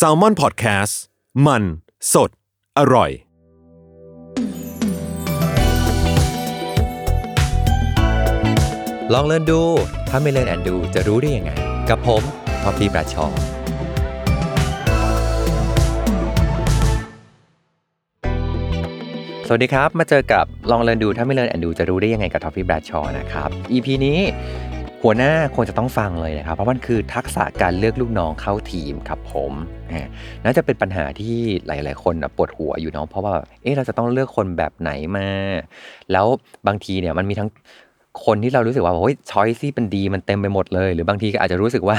Salmon PODCAST มัน สด อร่อย ลอง learn ดู ถ้าไม่ learn and do จะรู้ได้ยังไง กับผมท็อฟฟี่ แบรดชอว์ สวัสดีครับ มาเจอกับลอง learn ดูถ้าไม่ learn and do จะรู้ได้ยังไงกับท็อฟฟี่แบรดชอว์นะครับ EP นี้ หัวหน้าควรจะต้องฟังเลยนะครับ เพราะมันคือทักษะการเลือกลูกน้องเข้าทีมครับผมน่าจะเป็นปัญหาที่หลาย ๆ คนปวดหัวอยู่เนาะเพราะว่าเอ๊ะเราจะต้องเลือกคนแบบไหนมา แล้วบางทีเนี่ยมันมีทั้งคนที่เรารู้สึกว่าโอ้ยช้อยซี่เป็นดีมันเต็มไปหมดเลย หรือบางทีก็อาจจะรู้สึกว่า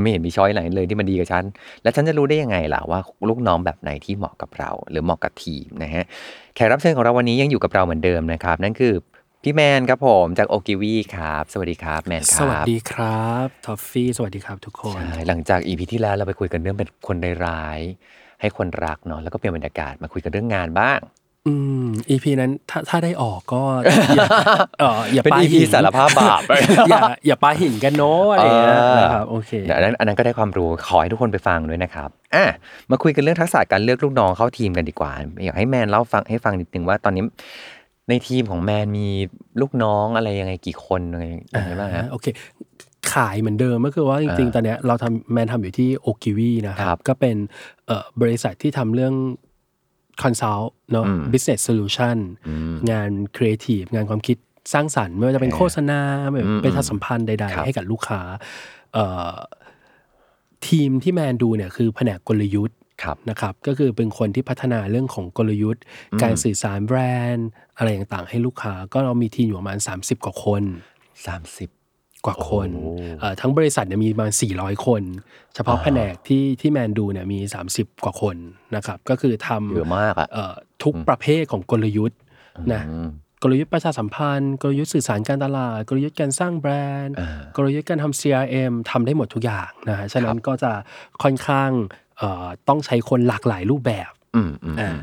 ไม่เห็นมีช้อยไหนเลยที่มันดีกับฉัน แล้วฉันจะรู้ได้ยังไงล่ะว่าลูกน้องแบบไหนที่เหมาะกับเรา หรือเหมาะกับทีมนะฮะแขกรับเชิญของเราวันนี้ยังอยู่กับเราเหมือนเดิมนะครับ นั่นคือ พี่แมนครับผมจากโอกิวีครับ สวัสดีครับแมนครับ สวัสดีครับทอฟฟี่สวัสดีครับทุกคนใช่หลังจาก EP ที่แล้วเราไปคุยกันเรื่องเป็นคนร้ายๆให้คนรักเนาะแล้วก็เปลี่ยนบรรยากาศมาคุยกันเรื่องงานบ้าง อืม EP นั้นถ้าถ้าได้ออกก็อย่าเอออย่าเป็นปา EP หินสารภาพบาป อย่าอย่าปาหินกันเนาะอะไรอย่างเงี้ยนะครับโอเคเดี๋ยวอันนั้นอันนั้นก็ได้ความรู้ขอให้ทุกคนไปฟังด้วยนะครับอะมาคุยกันเรื่องทักษะการเลือกลูกน้องเข้าทีมกันดีกว่าอยากให้แมนเล่าฟังให้ฟังนิดนึงว่าตอนนี้ ในทีมของแมนมีลูกน้องอะไรยังไงกี่คนอะไรยังไงบ้างฮะโอเค ขายเหมือนเดิมก็คือว่าจริงๆ ตอนเนี้ยเราทำแมนทำอยู่ที่ Ogilvy นะครับก็เป็นเอ่อบริษัทที่ทำเรื่อง consult เนาะอืม business solution งานครีเอทีฟงานความคิดสร้างสรรค์ไม่ว่าจะเป็นโฆษณาแบบอืมประชาสัมพันธ์ใดครับๆให้กับลูกค้าเอ่อทีมที่แมนดูเนี่ยคือแผนกกลยุทธ์ครับ นะครับก็คือเป็นคนที่พัฒนาเรื่องของกลยุทธ์ การสื่อสารแบรนด์ อะไรต่างๆ ให้ลูกค้าก็เรามีทีมอยู่ประมาณ 30 กว่าคนสามสิบกว่าคนโอ้เอ่อทั้งบริษัทเนี่ยมีประมาณ 400 คน เฉพาะแผนกที่ที่แมนดูเนี่ยมี 30 กว่าคนนะครับก็คือทำเยอะมากอะเอ่อทุกประเภทของกลยุทธ์นะอืมกลยุทธ์ประชาสัมพันธ์ กลยุทธ์สื่อสารการตลาด กลยุทธ์การสร้างแบรนด์อ่ากลยุทธ์การทำ CRM ทำได้หมดทุกอย่างนะฮะฉะนั้นก็จะค่อนข้างเอ่อ ต้องใช้คนหลากหลายรูปแบบ อืมอืมอ่าอืม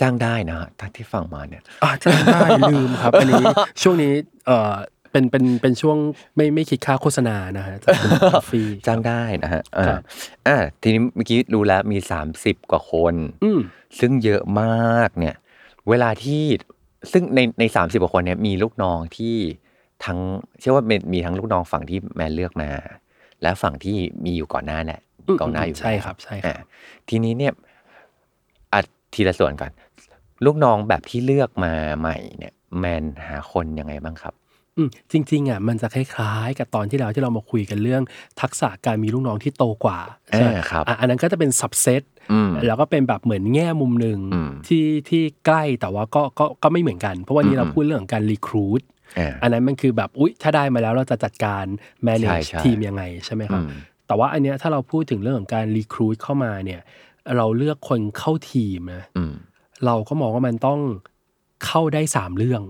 จ้างได้นะทั้งที่ฟังมาเนี่ยอาจจะได้ลืมครับอันนี้ช่วงนี้เอ่อเป็นเป็นเป็นช่วงไม่ไม่คิดค่าโฆษณานะฮะจากคุณฟรีจ้างได้นะฮะอ่าครับอ่าทีนี้เมื่อกี้รู้แล้วมีสามสิบกว่าคนอืมซึ่งเยอะมากเนี่ย เวลาที่ซึ่งในในสามสิบกว่าคนเนี่ยมีลูกน้องที่ทั้งเชื่อว่ามีมีทั้งลูกน้องฝั่งที่แมนเลือกมา และฝั่งที่มีอยู่ก่อนหน้าแหละอืม ก่อนหน้าอยู่ใช่แล้วครับใช่ครับอ่าทีนี้เนี่ยอัดทีละส่วนก่อน ลูกน้องแบบที่เลือกมาใหม่เนี่ย แมนหาคนยังไงบ้างครับอืมจริงๆอะมันจะคล้ายๆ กับตอนที่เราที่เรามาคุยกันเรื่องทักษะการมีลูกน้องที่โตกว่าใช่ไหมอ่าครับอะอันนั้นก็จะเป็น subset อืมแล้วก็เป็นแบบเหมือนแง่มุมหนึ่งอืมที่ที่ใกล้แต่ว่าก็ก็ก็ไม่เหมือนกัน เพราะวันนี้อืมเราพูดเรื่องของการ recruit อ่าอันนั้นมันคือแบบอุ๊ยถ้าได้มาแล้วเราจะจัดการใช่ manage ใช่ทีมยังไงใช่ไหมครับอืม แต่ว่าอันเนี้ยถ้าเราพูดถึงเรื่องของการ recruit เข้ามาเนี่ย เราเลือกคนเข้าทีมนะอืมเราก็มองว่ามันต้องเข้าได้สามเรื่อง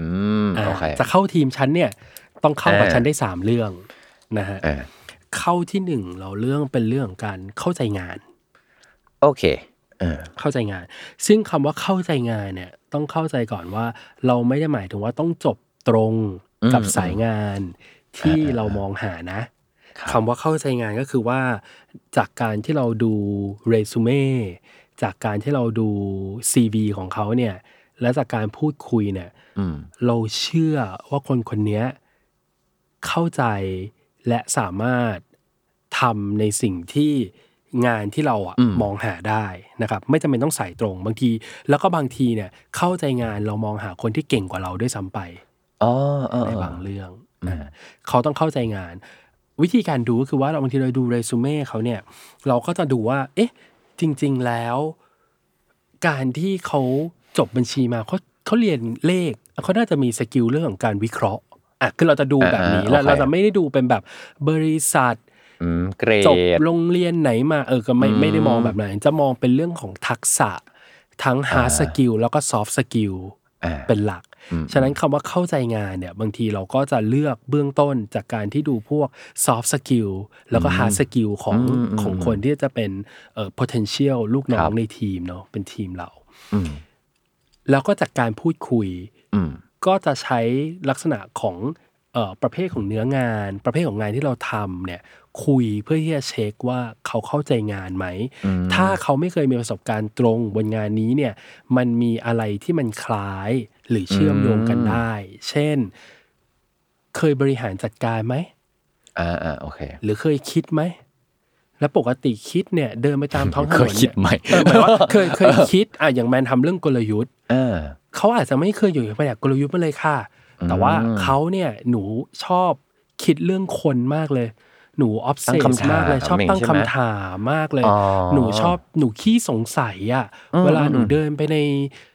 อืมอ่าโอเคจะเข้าทีมฉันเนี่ย ต้องเข้ากับอ่าฉันได้สามเรื่องนะฮะอ่าเข้าที่หนึ่งเราเรื่องเป็นเรื่องของการเข้าใจงาน โอเคเออเข้าใจงาน ซึ่งคำว่าเข้าใจงานเนี่ย ต้องเข้าใจก่อนว่า เราไม่ได้หมายถึงว่าต้องจบตรงกับสายงานที่เรามองหานะ คำว่าเข้าใจงานก็คือว่าจากการที่เราดูเรซูเม่จากการที่เราดู CV ของเขาเนี่ย และจากการพูดคุยเนี่ยอืมเราเชื่อว่าคนคนเนี้ยเข้าใจและสามารถทำในสิ่งที่งานที่เราอะอืมมองหาได้นะครับ ไม่จำเป็นต้องสายตรงบางที แล้วก็บางทีเนี่ยเข้าใจงานเรามองหาคนที่เก่งกว่าเราด้วยซ้ำไปอ๋อเออในเออบางเรื่องอ่าเขาต้องเข้าใจงาน วิธีการดูก็คือว่าเราบางทีเราดูเรซูเม่เขาเนี่ย เราก็จะดูว่า เอ๊ะ จริง ๆ แล้ว การที่เขาจบบัญชีมาเขาเขาเรียนเลขเขาน่าจะมีสกิลเรื่องของการวิเคราะห์อะคือเราจะดูแบบนี้อ่าแล้วโอเคเราจะไม่ได้ดูเป็นแบบบริษัทอืมเกรจบดโรงเรียนไหนมาเออก็ไม่อืมไม่ได้มองแบบนั้นจะมองเป็นเรื่องของทักษะทั้ง hard อ่า skill แล้วก็ soft skill อ่า เป็นหลักอืมฉะนั้นคำว่าเข้าใจงานเนี่ยบางทีเราก็จะเลือกเบื้องต้นจากการที่ดูพวก soft skill แล้วก็ hard skill ของอืมอืมของคนที่จะเป็นเอ่อ potential ลูกน้อครังบในทีมเนาะเป็นทีมเราอืมแล้วก็จากการพูดคุยอืมก็จะใช้ลักษณะของเอ่อ ประเภทของเนื้องาน ประเภทของงานที่เราทำเนี่ยคุยเพื่อที่จะเช็คว่าเขาเข้าใจงานไหม ถ้าเขาไม่เคยมีประสบการณ์ตรงบนงานนี้เนี่ยมันมีอะไรที่มันคล้ายหรือเชื่อมโยงกันได้ เช่น เคยบริหารจัดการไหมอ่าอ่าโอเค หรือเคยคิดไหมแล้วปกติคิดเนี่ยเดินไปตามท้องถนนเคยคิดไหมเออหมายว่าเคยเคยคิดอะอย่างแมนทำเรื่องกลยุทธ์เออเขาอาจจะไม่เคยอยู่ในแผนกกลยุทธ์มาเลยค่ะ แต่ว่าเขาเนี่ยหนูชอบคิดเรื่องคนมากเลย หนู observe ตั้งคำถามมากเลย ชอบตั้งใช่ไหมคำถามมากเลยอ๋อหนูชอบหนูขี้สงสัยอะเวลาหนูเดินไปใน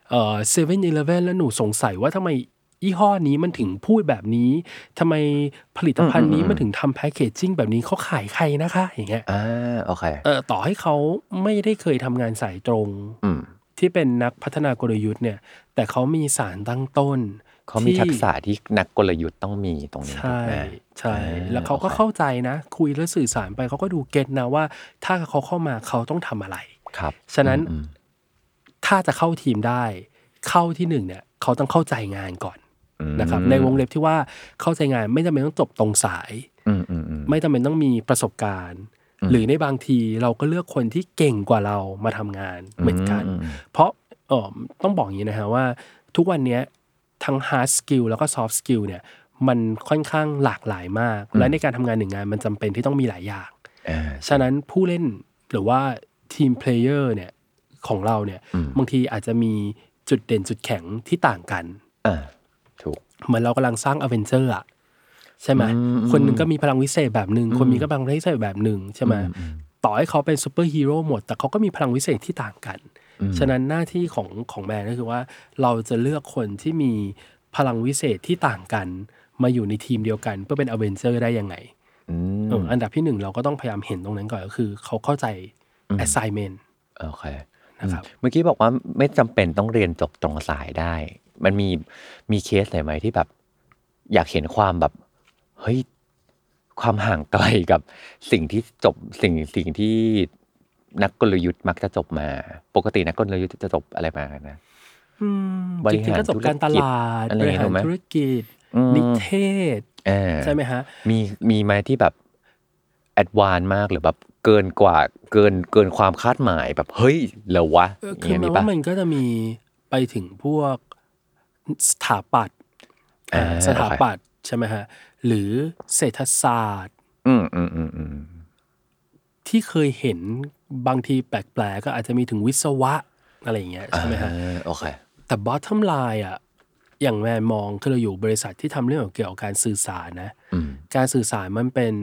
เอ่อเซเว่นอีเลฟเว่นแล้วหนูสงสัยว่าทำไมยี่ห้อนี้มันถึงพูดแบบนี้ทำไมผลิตภัณฑ์นี้มันถึงทำแพคเกจจิ้งแบบนี้เขาขายใครนะคะ อย่างเงี้ยอ่าโอเคเออต่อให้เขาไม่ได้เคยทำงานสายตรงอืมที่เป็นนักพัฒนากลยุทธ์เนี่ย แต่เขามีสารตั้งต้น เขามีที่ทักษะที่นักกลยุทธ์ต้องมีตรงนี้ใช่ถูกไหมใช่อ่าแล้วเขาก็โอเคเข้าใจนะ คุยแล้วสื่อสารไปเขาก็ดูเก็ตนะว่า ถ้าเขาเข้ามาเขาต้องทำอะไรครับ ฉะนั้นอืมถ้าจะเข้าทีมได้ เข้าที่หนึ่งเนี่ย เขาต้องเข้าใจงานก่อนอืมนะครับ ในวงเล็บที่ว่าเข้าใจงานไม่จำเป็นต้องจบตรงสายอืมอืมอืมไม่จำเป็นต้องมีประสบการณ์ หรือในบางทีเราก็เลือกคนที่เก่งกว่าเรามาทำงานเหมือนกัน เพราะเออต้องบอกอย่างนี้นะฮะว่าทุกวันเนี้ย ทั้ง hard skill แล้วก็ soft skill เนี่ยมันค่อนข้างหลากหลายมาก และในการทำงานหนึ่งงานมันจำเป็นที่ต้องมีหลายอย่างอ่าฉะนั้นผู้เล่นหรือว่า team player เนี่ยของเราเนี่ยบางทีอาจจะมีจุดเด่นจุดแข็งที่ต่างกันอ่าถูกเหมือนเรากำลังสร้าง Avenger อะใช่ไหมคนหนึ่งก็มีพลังวิเศษแบบหนึ่งคนมีก็พลังวิเศษแบบหนึ่งใช่ไหมต่อให้เขาเป็นซูเปอร์ฮีโร่หมด แต่เขาก็มีพลังวิเศษที่ต่างกัน ฉะนั้นหน้าที่ของของแมนก็คือว่า เราจะเลือกคนที่มีพลังวิเศษที่ต่างกัน มาอยู่ในทีมเดียวกัน เพื่อเป็น Avenger ได้ยังไงอืมเอออันดับที่หนึ่งเราก็ต้องพยายามเห็นตรงนั้นก่อนก็คือ เขาเข้าใจ assignment โอเคนะครับเมื่อกี้บอกว่าไม่จำเป็นต้องเรียนจบตรงสายได้ มันมีมีเคสไหนไหมที่แบบ อยากเห็นความแบบเฮ้ยความห่างไกลกับสิ่งที่จบสิ่งสิ่งที่ นักกลยุทธ์มักจะจบมา ปกตินักกลยุทธ์จะจบอะไรมากันนะอืมบจริริงหารๆก็จบการตลาดธุรกิจอะไรบอย่างริเงี้ยหารถูกไหมธุรกิจอืมนิเทศเออใช่ไหมฮะ มีมีไหมที่แบบแอดวานมากหรือแบบเกินกว่าเกินเกินความคาดหมายแบบเฮ้ยเหรอวะเอออคือย่างเงี้ยแปลมีปะว่ามันก็จะมีไปถึงพวกสถาปัตย์อ่าอ่าสถาปัตย์ใช่ไหมฮะ หรือเศรษฐศาสตร์ อืมอืมอืมอืมที่เคยเห็น บางทีแปลกๆก็อาจจะมีถึงวิศวะอะไรอย่างเงี้ยใช่ไหมฮะอ่าโอเคแต่ bottom line อะอย่างแมนมองคือเราอยู่บริษัทที่ทำเรื่องเกี่ยวกับการสื่อสารนะอืมการสื่อสารมันเป็น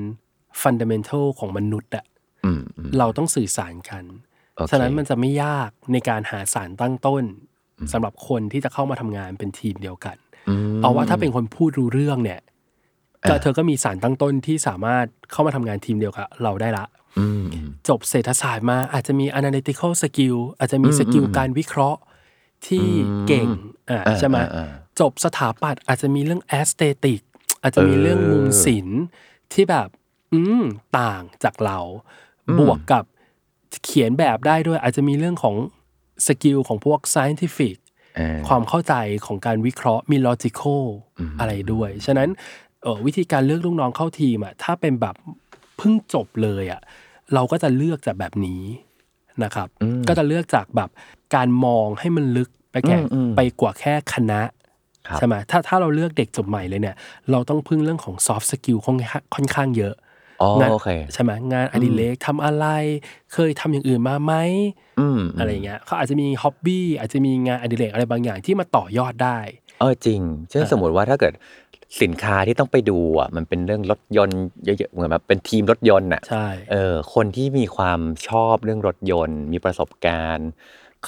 fundamental ของมนุษย์อะอืมอืมเราต้องสื่อสารกันโอเคฉะนั้นมันจะไม่ยากในการหาสารตั้งต้นสำหรับคนที่จะเข้ามาทำงานเป็นทีมเดียวกันอืมเอาว่าถ้าเป็นคนพูดรู้เรื่องเนี่ยก็เธอก็มีสารตั้งต้นที่สามารถเข้ามาทำงานทีมเดียวกับเราได้ละอืมอืม จบเศรษฐศาสตร์มาอาจจะมี analytical skill อาจจะมี skill การวิเคราะห์ที่เก่งอ่าอ่าใช่ไหมอ่าอ่าจบสถาปัตย์อาจจะมีเรื่อง aesthetic อาจจะมีเรื่องมุมศิลป์ที่แบบ อืมต่างจากเรา บวกกับเขียนแบบได้ด้วย อาจจะมีเรื่องของ skill ของพวก scientific อ่าความเข้าใจของการวิเคราะห์มี logical อะไรด้วย ฉะนั้นเอ่อวิธีการเลือกลูกน้องเข้าทีมอะถ้าเป็นแบบเพิ่งจบเลยอะ เราก็จะเลือกจากแบบนี้นะครับ ก็จะเลือกจากแบบการมองให้มันลึกไปแก่ไปกว่าแค่คณะครับใช่ไหมถ้าถ้าเราเลือกเด็กจบใหม่เลยเนี่ย เราต้องพึ่งเรื่องของ soft skill ค่อนข้างค่อนข้างเยอะอ๋องานโอเคใช่ไหมงานอดิเรกทำอะไร เคยทำอย่างอื่นมาไหมอืมอะไรอย่างเงี้ยเขาอาจจะมีฮ็อบบี้อาจจะมีงานอดิเรกอะไรบางอย่างที่มาต่อยอดได้ เออจริง เช่นสมมติว่าถ้าเกิด สินค้าที่ต้องไปดูอะมันเป็นเรื่องรถยนต์เยอะๆเหมือนแบบเป็นทีมรถยนต์อะใช่เออคนที่มีความชอบเรื่องรถยนต์ มีประสบการณ์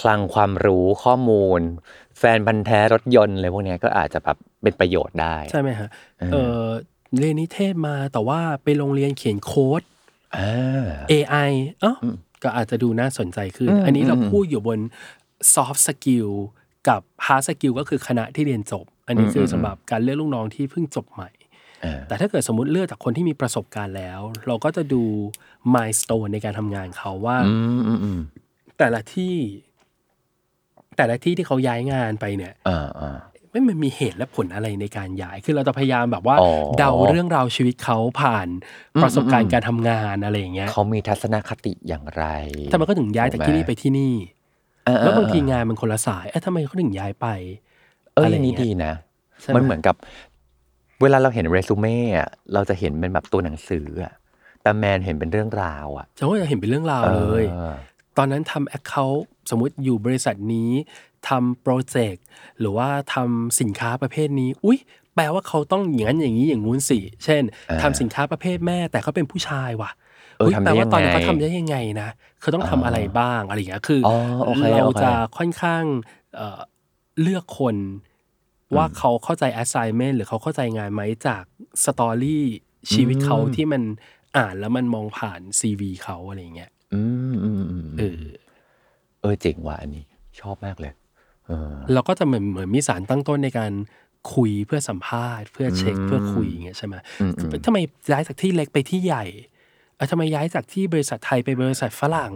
คลังความรู้ข้อมูล แฟนพันธ์แท้รถยนต์อะไรพวกเนี้ยก็อาจจะแบบเป็นประโยชน์ได้ ใช่ไหมฮะเออเรียนนิเทศมาแต่ว่าไปโรงเรียนเขียนโค้ดอ่า AI เอ้าก็อาจจะดูน่าสนใจขึ้น อันนี้เราพูดอยู่บน soft skill กับ hard skill ก็คือคณะที่เรียนจบ อันนี้คือสำหรับการเลือกลูกน้องที่เพิ่งจบใหม่อ่าแต่ถ้าเกิดสมมติเลือกจากคนที่มีประสบการณ์แล้ว เราก็จะดู milestone ในการทำงานเขาว่าอืมอืมอืมแต่ละที่ แต่ละที่ที่เขาย้ายงานไปเนี่ยอ่าอ่าไม่มันมีเหตุและผลอะไรในการย้าย คือเราจะพยายามแบบว่าอ๋อเดาเรื่องราวชีวิตเขาผ่านอืมประสบการอืณ์มการทำงานอะไรอย่างเงี้ยเขามีทัศนคติอย่างไรทำไมเขาถึงย้ายจากที่นี่ไปที่นี่เออเออแล้วบางทีเอองานมันคนละสาย เอ๊ะทำไมเขาถึงย้ายไป เอออะไรอย่างนี้เงี้ยดีนะใช่ไหมมันเหมือนกับ เวลาเราเห็นเรซูเม่อะเราจะเห็นเป็นแบบตัวหนังสืออะแต่แมนเห็นเป็นเรื่องราวอะจะว่าจะเห็นเป็นเรื่องราวเลยออตอนนั้นทำแอคเคาท์สมมุติอยู่บริษัทนี้ทำโปรเจกต์หรือว่าทำสินค้าประเภทนี้ อุ๊ย แปลว่าเขาต้องอย่างนั้นอย่างนี้อย่างงู้นสิ เช่นอ่าทำสินค้าประเภทแม่แต่เขาเป็นผู้ชายว่ะเอออุ๊ยทำได้แปลว่าตอนนั้นยังไงเขาทำได้ยังไงนะเขาต้องทำอะไรบ้างอะไรอย่างเงี้ยคือออโอเคเราโอเคจะค่อนข้าง เอ่อเลือกคนว่าเขาเข้าใจ assignment หรือเขาเข้าใจงานไหมจากสตอรี่ชีวิตเขาที่มันอ่านแล้วมันมองผ่าน CV เขาอะไรอย่างเงี้ยอืมอืมอืมเออเออเจ๋งว่ะอันนี้ ชอบมากเลยเออเราก็จะเหมือนเหมือนมีสารตั้งต้นในการคุยเพื่อสัมภาษณ์ เพื่อเช็คอืมเพื่อคุยอย่างเงี้ยใช่ไหมอืมอืมทำไมย้ายจากที่เล็กไปที่ใหญ่เอ่อทำไมย้ายจากที่บริษัทไทยไปบริษัทฝรั่ง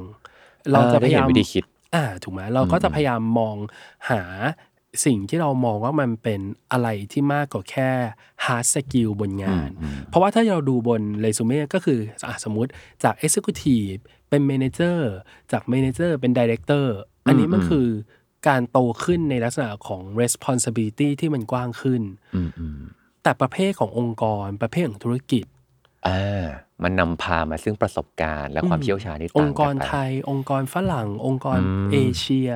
เราจะออพได้ยาเห็นยามวิธีคิดอ่าถูกไหมเราก็จะพยายามมองหา สิ่งที่เรามองว่ามันเป็นอะไรที่มากกว่าแค่ hard skill บนงาน เพราะว่าถ้าเราดูบนเรซูเม่ก็คืออะสมมุติจาก executive เป็น manager จาก manager เป็น director อันนี้มันอืมคือการโตขึ้นในลักษณะของ responsibility ที่มันกว้างขึ้นอืมอืมแต่ประเภทขององค์กรประเภทของธุรกิจอ่ามันนำพามาซึ่งประสบการณ์และความเชี่ยวชาญที่อต่างค์กกัรนไปไทย องค์กรฝรั่ง องค์กรอืมเอเชีย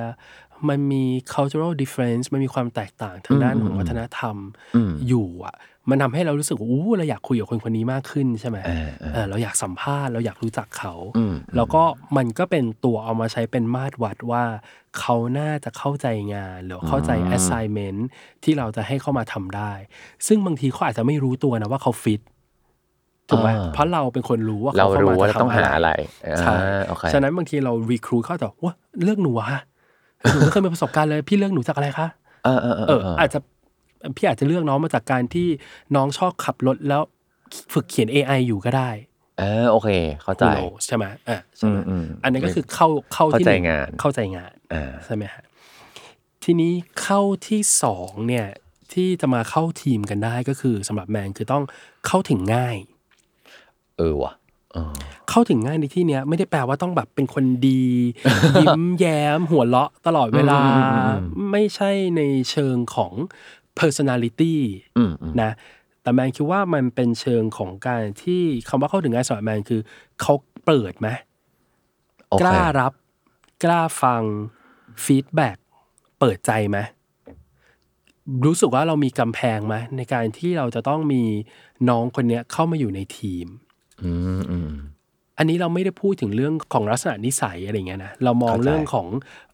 มันมี cultural difference มันมีความแตกต่างทางด้านอืมของวัฒนธรรมอืมอยู่อะ มันทำให้เรารู้สึกว่าอู้เราอยากคุยกับคนคนนี้มากขึ้นใช่ไหมเออเออเออเราอยากสัมภาษณ์เราอยากรู้จักเขาอืมแล้วก็มันก็เป็นตัวเอามาใช้เป็นมาตรวัดว่า เขาน่าจะเข้าใจงาน หรือเข้าใจ assignment ที่เราจะให้เข้ามาทำได้ ซึ่งบางทีเขาอาจจะไม่รู้ตัวนะว่าเขาฟิตถูกไหมอ่าเพราะเราเป็นคนรู้ว่าเราเขาเข้ารู้มาว่าจะต้องทำหาอะไรใช่อ่าโอเคฉะนั้นบางทีเรา recruit เข้าแต่ว่าเลือกหนูอะ หนูไม่เคยมีประสบการณ์เลย พี่เลือกหนูจากอะไรคะเออเออเออเอออาจจะพี่อาจจะเลือกน้องมาจากการที่น้องชอบขับรถแล้วฝึกเขียน AI อยู่ก็ได้เออโอเค เข้าใจ Who knows ใช่ไหมอะใช่ไหมอืมอืมอันนั้นก็คือเข้าเข้าที่เข้าใจหนึ่งานเข้าใจงานอ่าใช่ไหมฮะทีนี้เข้าที่สองเนี่ยที่จะมาเข้าทีมกันได้ก็คือสำหรับแมนคือต้องเข้าถึงง่าย เออว่ะ เออเข้าถึงง่ายในที่เนี้ยไม่ได้แปลว่าต้องแบบเป็นคนดี ยิ้มแย้มหัวเราะตลอดเวลาอืมอืมอืมไม่ใช่ในเชิงของ personality อืมอืมนะแต่แมนคิดว่ามันเป็นเชิงของการที่คำว่าเข้าถึงง่ายสำหรับแมนคือเขาเปิดไหมโอเคกล้ารับ กล้าฟัง feedback เปิดใจไหมรู้สึกว่าเรามีกำแพงไหมในการที่เราจะต้องมีน้องคนเนี้ยเข้ามาอยู่ในทีม อืมอืมอันนี้เราไม่ได้พูดถึงเรื่องของลักษณะนิสัยอะไรเงี้ยนะเรามองเข้าใจเรื่องของ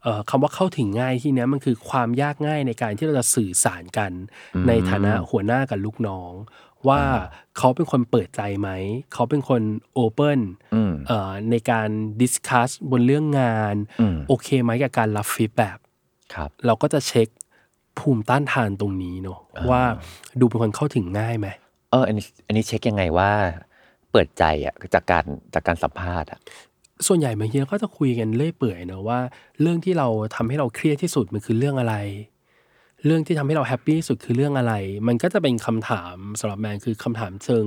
เอ่อคำว่าเข้าถึงง่ายที่เนี้ยมันคือความยากง่ายในการที่เราจะสื่อสารกัน ในฐานะหัวหน้ากับลูกน้อง ว่าเขาเป็นคนเปิดใจไหม เขาเป็นคน open อืมเอ่อในการ discuss บนเรื่องงานอืมโอเคไหมกับการรับ feedback ครับเราก็จะเช็คภูมิต้านทานตรงนี้เนอะว่าดูเป็นคนเข้าถึงง่ายไหมเอออันนี้อันนี้เช็คยังไงว่า เปิดใจอะจากการจากการสัมภาษณ์อะส่วนใหญ่บางทีเราก็จะคุยกันเรื่อยเปื่อยเนอะว่า เรื่องที่เราทำให้เราเครียดที่สุดมันคือเรื่องอะไร เรื่องที่ทำให้เรา happy ที่สุดคือเรื่องอะไร มันก็จะเป็นคำถามสำหรับแมนคือคำถามเชิง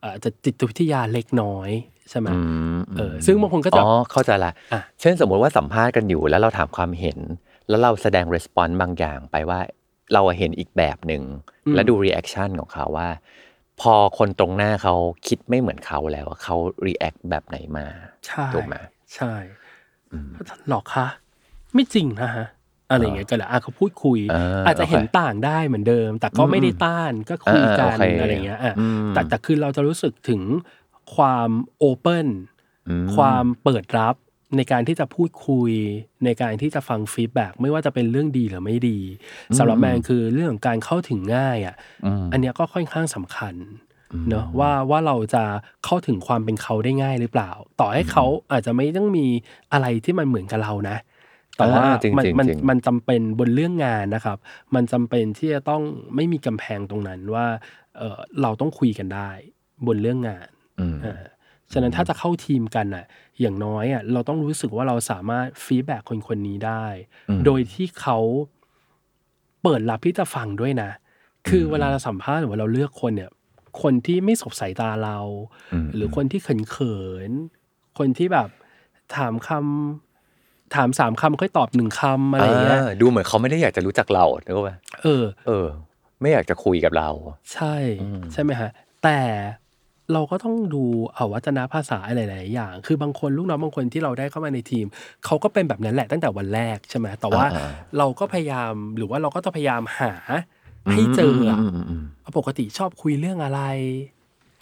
เอ่อจะจิตวิทยาเล็กน้อยใช่ไหมอืมเออซึ่งบางคนก็จะอ๋อเข้าใจละอะเช่นสมมุติว่าสัมภาษณ์กันอยู่แล้วเราถามความเห็น แล้วเราแสดง response บางอย่างไปว่าเราเห็นอีกแบบหนึ่งแล้วดู reaction ของเขาว่า พอคนตรงหน้าเขาคิดไม่เหมือนเขาแล้วเขา react แบบไหนมาใช่ถูกไหมใช่หรอกคะไม่จริงนะฮะอะไรอย่างเงี้ยก็แหละอะเขาพูดคุยเออออาจจะเห็นโอเคต่างได้เหมือนเดิม แต่ก็ไม่ได้ต้านก็คุยกันเออโอเคอะไรอย่างเงี้ยอะอืมแต่แต่คือเราจะรู้สึกถึงความ open อืมความเปิดรับ ในการที่จะพูดคุย ในการที่จะฟัง feedback ไม่ว่าจะเป็นเรื่องดีหรือไม่ดีสำหรับแมนคือเรื่องของการเข้าถึงง่ายอะอืมอันเนี้ยก็ค่อนข้างสำคัญเนอะว่าว่าเราจะเข้าถึงความเป็นเขาได้ง่ายหรือเปล่า ต่อให้เขาอาจจะไม่ต้องมีอะไรที่มันเหมือนกับเรานะ แต่ว่าอ่าจริงๆมันมันจริงมันจำเป็นบนเรื่องงานนะครับ มันจำเป็นที่จะต้องไม่มีกำแพงตรงนั้นว่าเออเราต้องคุยกันได้บนเรื่องงานอืมอ่าฉะนั้นถ้าจะเข้าทีมกันอะ อย่างน้อยอะเราต้องรู้สึกว่าเราสามารถฟีดแบ็คนคนนี้ได้อืมโดยที่เขาเปิดรับที่จะฟังด้วยนะ คือเวลาเราสัมภาษณ์หรือว่าเราเลือกคนเนี่ย คนที่ไม่สบสายตาเราอืมหรือคนที่เขินเขินๆคนที่แบบถามคำถามสามคำค่อยตอบหนึ่งคำอะไรอย่างเงี้ยาดูเหมือนเขาไม่ได้อยากจะรู้จักเรานึกว่าเออ เออ ไม่อยากจะคุยกับเรา ใช่อืมใช่ไหมฮะ แต่ เราก็ต้องดูเอาวัจนภาษาอะไรหลายๆอย่าง คือบางคนลูกน้องบางคนที่เราได้เข้ามาในทีม เขาก็เป็นแบบนั้นแหละตั้งแต่วันแรกใช่ไหมแต่ว่าอ่าเราก็พยายามหรือว่าเราก็ต้องพยายามหาให้เจออะมมอืมปกติชอบคุยเรื่องอะไร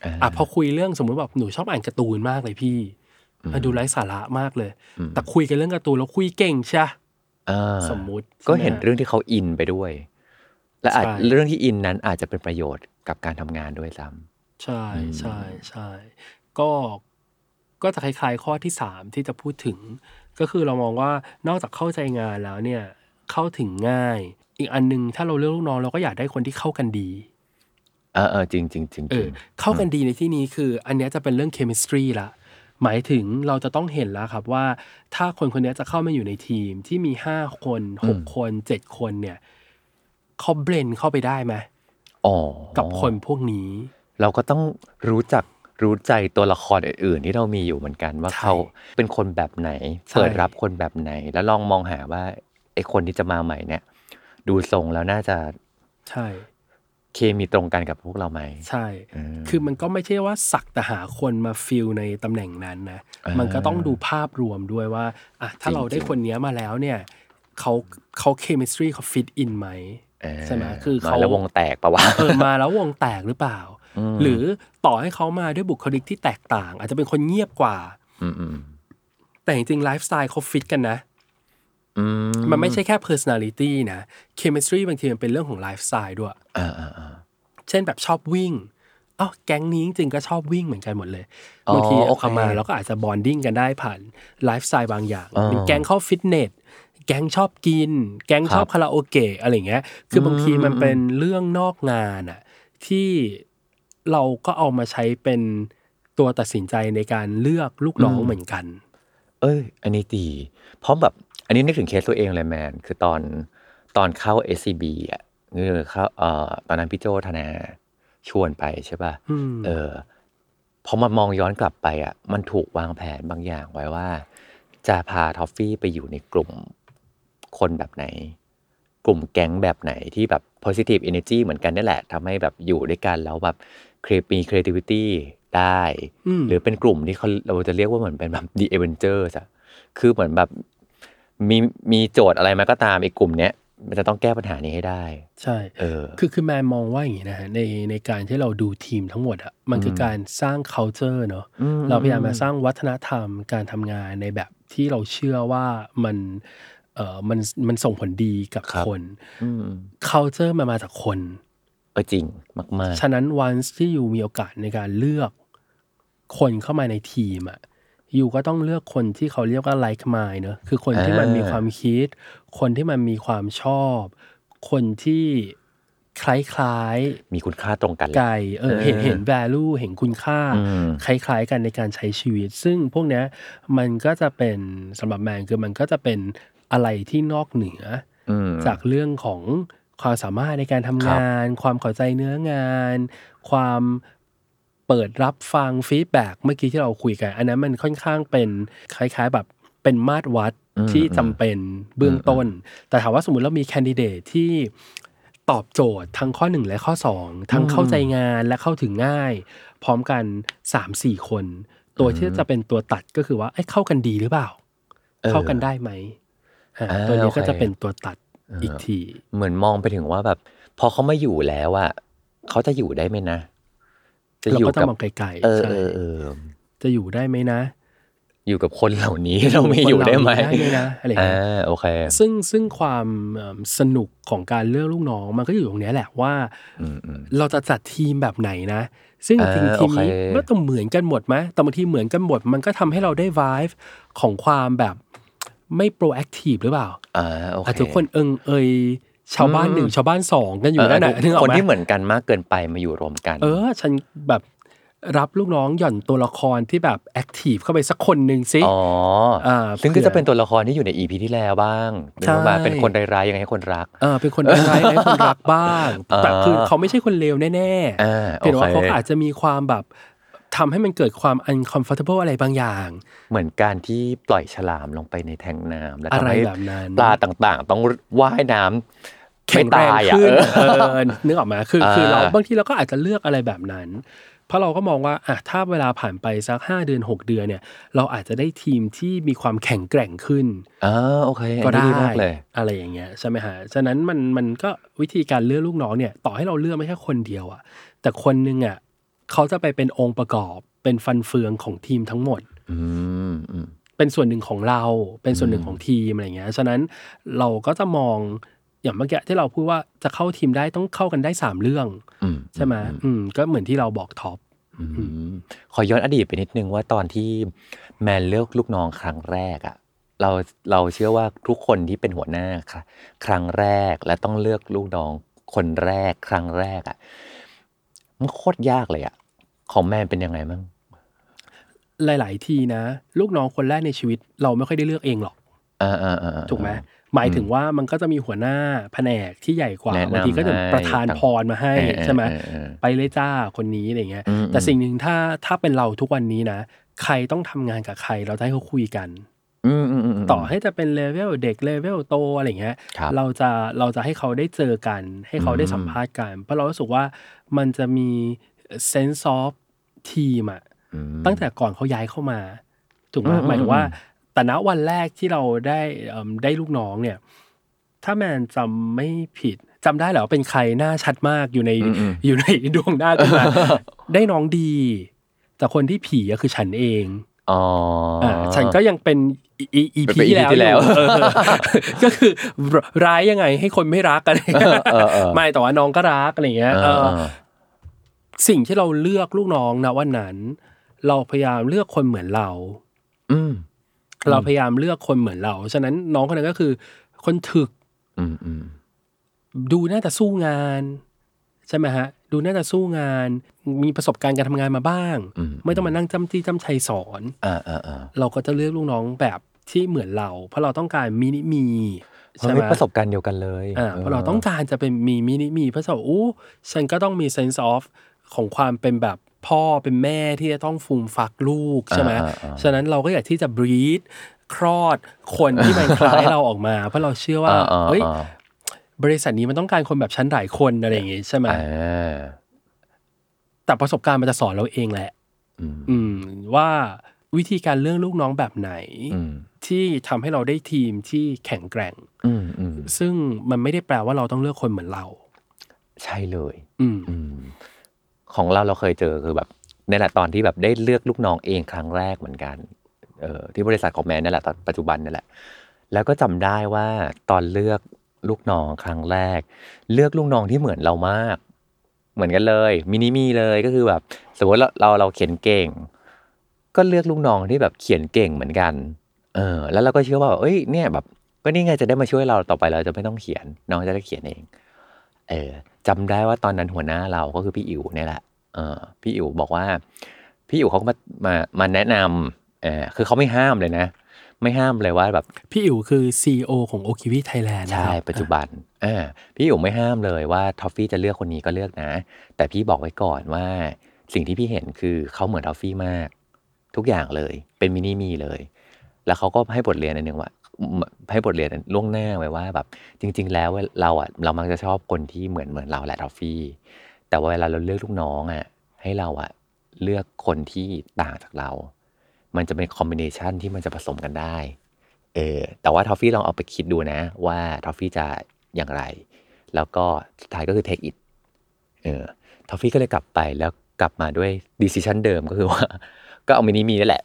อ่าอะพอคุยเรื่องสมมุติแบบหนูชอบอ่านการ์ตูนมากเลยพี่อะดูไร้สาระมากเลยอืมแต่คุยกันเรื่องการ์ตูนแล้วคุยเก่งใช่อ่าสมมุติก็เห็นใช่ไหมเรื่องที่เขาอินไปด้วย และอาจใช่เรื่องที่อินนั้นอาจจะเป็นประโยชน์กับการทำงานด้วยซ้ ใช่อืม ใช่ใช่ก็ก็จะคล้ายๆ ข้อที่สามที่จะพูดถึง ก็คือเรามองว่านอกจากเข้าใจงานแล้วเนี่ยเข้าถึงง่าย อีกอันหนึงถ้าเราเลือกลูกน้องเราก็อยากได้คนที่เข้ากันดีำเออเออจริงจริงจริงเอจริองเข้ากันดีในที่นี้คือ อันเนี้ยจะเป็นเรื่อง chemistry ละหมายถึงเราจะต้องเห็นแล้วครับว่า ถ้าคนคนเนี้ยจะเข้ามาอยู่ในทีมที่มีห้าคนหกคนเจ็ดคนเนี่ยเขาเบรนเข้าไปได้ไหมอ๋อกับคนพวกนี้ เราก็ต้องรู้จักรู้ใจตัวละครอื่นๆที่เรามีอยู่เหมือนกันว่าใช่เขาเป็นคนแบบไหนใช่เปิดรับคนแบบไหน แล้วลองมองหาว่าไอ้คนที่จะมาใหม่เนี่ย ดูทรงแล้วน่าจะใช่เคมีตรงกันกับพวกเราไหมใช่อืมคือมันก็ไม่ใช่ว่าสักแต่หาคนมาฟิลในตำแหน่งนั้นนะอ่ามัมันก็ต้องดูภาพรวมด้วยว่าอะถ้าเราได้จริงๆคนเนี้ยมาแล้วเนี่ยเขาเขา chemistry เขา fit in ไหมเออใช่ไหมคือมาเขาแล้ววงแตกปะวะเออมาแล้ววงแตกหรือเปล่าอืม หรือต่อให้เขามาด้วยบุคลิกที่แตกต่าง อาจจะเป็นคนเงียบกว่าอืมอืมแต่จริงๆไลฟ์สไตล์เขาฟิตกันนะอืมมันไม่ใช่แค่ personality นะ chemistry บางทีมันเป็นเรื่องของไลฟ์สไตล์ด้วยอ่าอ่าอ่าเช่นแบบชอบวิ่งอ้าวแก๊งนี้จริงๆก็ชอบวิ่งเหมือนกันหมดเลยอ๋อบางทีโอเคเอามาเราก็อาจจะ bonding กันได้ผ่านไลฟ์สไตล์บางอย่างอ่าเป็นแก๊งเข้าฟิตเนสแก๊งชอบกิน แก๊งชอบครับคาราโอเกะอะไรอย่างเงี้ย คือบางทีมันเป็นเรื่องนอกงานอะที่ เราก็เอามาใช้เป็นตัวตัดสินใจในการเลือกลูกน้องเหมือนกัน เอ้ย อันนี้ดี เพราะแบบอันนี้นึกถึงเคสตัวเองเลยแมน คือตอนตอนเข้า SCB อะคือเข้าเอ่อตอนนั้นพี่โจธนาชวนไปใช่ป่ะอืมเออพอมามองย้อนกลับไปอะ มันถูกวางแผนบางอย่างไว้ว่า จะพาทอฟฟี่ไปอยู่ในกลุ่มคนแบบไหน กลุ่มแก๊งแบบไหนที่แบบ positive energy เหมือนกันนี่แหละทำให้แบบอยู่ด้วยกันแล้วแบบ มี creativity ได้อืมหรือเป็นกลุ่มที่เขาเราจะเรียกว่าเหมือนเป็นแบบ the Avengers อะคือเหมือนแบบมีมีโจทย์อะไรมาก็ตามไอ้กลุ่มเนี้ยมันจะต้องแก้ปัญหานี้ให้ได้ ใช่เออคือคือแมนมองว่าอย่างนี้นะฮะในในการที่เราดูทีมทั้งหมดอะมันคือการสร้าง culture เนอะอืมเราพยายามมาสร้างวัฒนธรรมการทำงานในแบบที่เราเชื่อว่ามันเออมันมันส่งผลดีกับครับคนอืม culture มันมาจากคน เออจริงมากฉะนั้นวันที่อยู่มีโอกาสในการเลือกคนเข้ามาในทีมอะอยู่ก็ต้องเลือกคนที่เขาเรียกว่า like mind เนอะคือคนที่มันมีความคิด คนที่มันมีความชอบ คนที่คล้ายๆๆมีคุณค่าตรงกันแหละไกลเออเออเห็นเห็น value เห็นคุณค่าอืมคล้ายๆ กันในการใช้ชีวิต ซึ่งพวกเนี้ยมันก็จะเป็นสำหรับแมนคือมันก็จะเป็นอะไรที่นอกเหนืออืมจากเรื่องของ ความสามารถในการทำครับงาน ความเข้าใจเนื้องาน ความเปิดรับฟังฟีดแบ็กเมื่อกี้ที่เราคุยกัน อันนั้นมันค่อนข้างเป็นคล้าย ๆแบบเป็นมาตรวัดอืมที่จำเป็นเบื้องต้น แต่ถามว่าสมมติเรามีแคนดิเดตที่ตอบโจทย์ทั้งข้อหนึ่งและข้อสองทั้งเข้าใจงานและเข้าถึงง่าย พร้อมกันสามสี่คน ตัวที่จะเป็นตัวตัดก็คือว่าเอ้ยเข้ากันดีหรือเปล่าเออเข้ากันได้ไหมอ่าอ่าตัวนี้ก็โอเคจะเป็นตัวตัด อีกทีเหมือนมองไปถึงว่าแบบ พอเขามาอยู่แล้วอะเขาจะอยู่ได้ไหมนะ จะเราอยู่ก็ต้อกังมองไกลเอๆอใช่เออเออจะอยู่ได้ไหมนะ อยู่กับคนเหล่านี้เราไม่อยู่ได้ไหมคนเราอยู่ได้ไหมนะอะไรอย่างอ่าเงี้ยโอเค ซึ่งซึ่งความเอิ่มสนุกของการเลือกลูกน้องมันก็อยู่ตรงเนี้ยแหละว่าอืมอืมเราจะจัดทีมแบบไหนนะซึ่งจริงอ่าๆทีมนี้โอเคไม่ต้องเหมือนกันหมดไหมแต่บางทีเหมือนกันหมด มันก็ทำให้เราได้ vibe ของความแบบ ไม่ proactive หรือเปล่าอ่าโอเคอาจจะทุกคนเอิงเอยชาวบ้านหนึ่งชาวบ้านสองกันอยู่นั่นแหละเออนึกออกคนไหมที่เหมือนกันมากเกินไปมาอยู่รวมกัน เออ ฉันแบบรับลูกน้องหย่อนตัวละครที่แบบแอคทีฟเข้าไปสักคนหนึ่งซิอ๋ออ่าซึ่งเผื่ก็อจะเป็นตัวละครที่อยู่ในอีพีที่แล้วบ้างใช่นึกว่าเป็นคนร้ายๆยังไงให้คนรักเออเป็นคนร้ายๆให้คนรักบ้างอ่าแต่คือเขาไม่ใช่คนเลวแน่อ่าๆเพียงแต่ว่าโอเคเขาก็อาจจะมีความแบบ ทำให้มันเกิดความ uncomfortable อะไรบางอย่าง เหมือนการที่ปล่อยฉลามลงไปในแทงน้ำแล้วอะไรทำให้แบบนั้นปลาต่างๆ ต้องว่ายน้ำแข็งแรงไม่ตายอะขึ้นเออเออนึกออกมาคือคืออ่าเราบางทีเราก็อาจจะเลือกอะไรแบบนั้นเพราะเราก็มองว่าอะถ้าเวลาผ่านไปสักห้าเดือนหกเดือนเนี่ย เราอาจจะได้ทีมที่มีความแข็งแกร่งขึ้นอ่าโอเคก็อันได้นี้มากเลยอะไรอย่างเงี้ยใช่ไหมฮะฉะนั้นมันมันก็วิธีการเลือกลูกน้องเนี่ย ต่อให้เราเลือกไม่แค่คนเดียวอะแต่คนหนึงอะ เขาจะไปเป็นองค์ประกอบ เป็นฟันเฟืองของทีมทั้งหมดอืมอืมเป็นส่วนหนึ่งของเรา เป็นส่วนหนึ่งของทีมอะไรเงี้ย ฉะนั้นเราก็จะมองอย่างเมื่อกี้ที่เราพูดว่าจะเข้าทีมได้ต้องเข้ากันได้สามเรื่องอืมใช่ไหมอืมก็เหมือนที่เราบอกท็อปอืมขอย้อนอดีตไปนิดนึงว่าตอนที่แมนเลือกลูกน้องครั้งแรกอะเราเราเชื่อว่าทุกคนที่เป็นหัวหน้าค่ะครั้งแรกและต้องเลือกลูกน้องคนแรกครั้งแรกอะมันโคตรยากเลยอะ ของแมนเป็นยังไงมั่งหลาย ๆ ทีนะ ลูกน้องคนแรกในชีวิต เราไม่ค่อยได้เลือกเองหรอกอ่าอ่าอ่าถูกไหมหมายถึงว่ามันก็จะมีหัวหน้าแผนกที่ใหญ่กว่าแนะนำบางทีก็จะให้ประทานพรมาให้เออเออใช่ไหมเออเออไปเลยจ้าคนนี้อะไรเงี้ยอืมแต่อืมสิ่งหนึ่งถ้าถ้าเป็นเราทุกวันนี้นะ ใครต้องทำงานกับใครเราจะให้เขาคุยกันอืมอืมอืมมต่อให้จะเป็นเลเวลเด็กเลเวลโตอะไรเงี้ยครับเราจะเราจะให้เขาได้เจอกัน ให้เขาได้อืมสัมภาษณ์กัน เพราะเรารู้สึกว่ามันจะมี sense of team อะอืมตั้งแต่ก่อนเขาย้ายเข้ามาถูกไหมอืมหมายถึงว่าอืมแต่ณวันแรกที่เราได้เอิ่มได้ลูกน้องเนี่ย ถ้าแมนจำไม่ผิดจำได้เหรอว่าเป็นใครหน้าชัดมากอยู่ในอืมอืมอยู่ในดวงหน้าขึ้นมาได้น้องดี แต่คนที่ผีก็คือฉันเองอ๋ออ่าฉันก็ยังเป็นอีอีเป็นพี EP ที่แล้วอยู่เออก็คือร้ายยังไงให้คนไม่รักอะไรเงี้ยเออเออไม่แต่ว่าน้องก็รักอะไรเงี้ย สิ่งที่เราเลือกลูกน้องนะวันนั้น เราพยายามเลือกคนเหมือนเรา อืมเราพยายามเลือกคนเหมือนเรา ฉะนั้นน้องคนนั้นก็คือ คนถึกอืมอืมดูน่าจะสู้งาน ใช่ไหมฮะ ดูน่าจะสู้งาน มีประสบการณ์การทำงานมาบ้างอืมไม่ต้องมานั่งจำจี้จำชัยสอนอ่าอ่าอ่าเราก็จะเลือกลูกน้องแบบที่เหมือนเรา เพราะเราต้องการมินิมีมันใช่ไหไม่มประสบการณ์เดียวกันเลยอ่าเพราะเราต้องการจะเป็นมีมินิมีเพราะว่าอู้ฉันก็ต้องมี sense of ของความเป็นแบบพ่อเป็นแม่ที่จะต้องฟูมฟักลูกใช่ไหมอ่าอ่าอ่าฉะนั้นเราก็อยากที่จะ breed คลอดคนที่มันคล้ายเราออกมา เพราะเราเชื่อว่าอ่าอ่าเฮ้ยอ่าบริษัทนี้มันต้องการคนแบบฉันหลายคนอะไรอย่างงี้ใช่ไหมอ่าแต่ประสบการณ์มันจะสอนเราเองแหละ อืมอืมว่าวิธีการเลือกลูกน้องแบบไหนอืมที่ทำให้เราได้ทีมที่แข็งแกร่งอืมอืมซึ่งมันไม่ได้แปลว่าเราต้องเลือกคนเหมือนเรา ใช่เลย อืมอืม ของเราเราเคยเจอคือแบบนี่แหละตอนที่แบบได้เลือกลูกน้องเองครั้งแรกเหมือนกันเออที่บริษัทของแมนนี่แหละตอนปัจจุบันนี่แหละ แล้วก็จำได้ว่าตอนเลือกลูกน้องครั้งแรก เลือกลูกน้องที่เหมือนเรามาก เหมือนกันเลยมินิมีเลยก็คือแบบสมมติเราเราเราเขียนเก่ง ก็เลือกลูกน้องที่แบบเขียนเก่งเหมือนกันเออแล้วเราก็เชื่อว่าเอ้ยเนี่ยแบบก็นี่ไงจะได้มาช่วยเราต่อไปเราจะไม่ต้องเขียนน้องจะได้เขียนเอง เออ จำได้ว่าตอนนั้นหัวหน้าเราก็คือพี่อิ๋วเนี่ยแหละเออพี่อิ๋วบอกว่า พี่อิ๋วเขาก็มามามาแนะนำเออคือเขาไม่ห้ามเลยนะ ไม่ห้ามเลยว่าแบบพี่อิ๋วคือ CEO ของโอคิวิไทยแลนด์นะใช่ครับปัจจุบันอ่าพี่อิ๋วไม่ห้ามเลยว่าทอฟฟี่จะเลือกคนนี้ก็เลือกนะ แต่พี่บอกไว้ก่อนว่าสิ่งที่พี่เห็นคือเขาเหมือนทอฟฟี่มาก ทุกอย่างเลยเป็น mini me เลย แล้วเขาก็ให้บทเรียนอันหนึ่งว่า ให้บทเรียนล่วงหน้าไว้ว่าแบบจริง ๆ แล้วเราอะเรามักจะชอบคนที่เหมือนเหมือนเราแหละทอฟฟี่ แต่ว่าเวลาเราเลือกลูกน้องอะให้เราอะเลือกคนที่ต่างจากเรา มันจะเป็น combination ที่มันจะผสมกันได้ เออแต่ว่าทอฟฟี่ลองเอาไปคิดดูนะ ว่าทอฟฟี่จะอย่างไร แล้วก็สุดท้ายก็คือ take it เออทอฟฟี่ก็เลยกลับไปแล้วกลับมาด้วย decision เดิมก็คือว่า ก็เอา mini me นั่นแหละ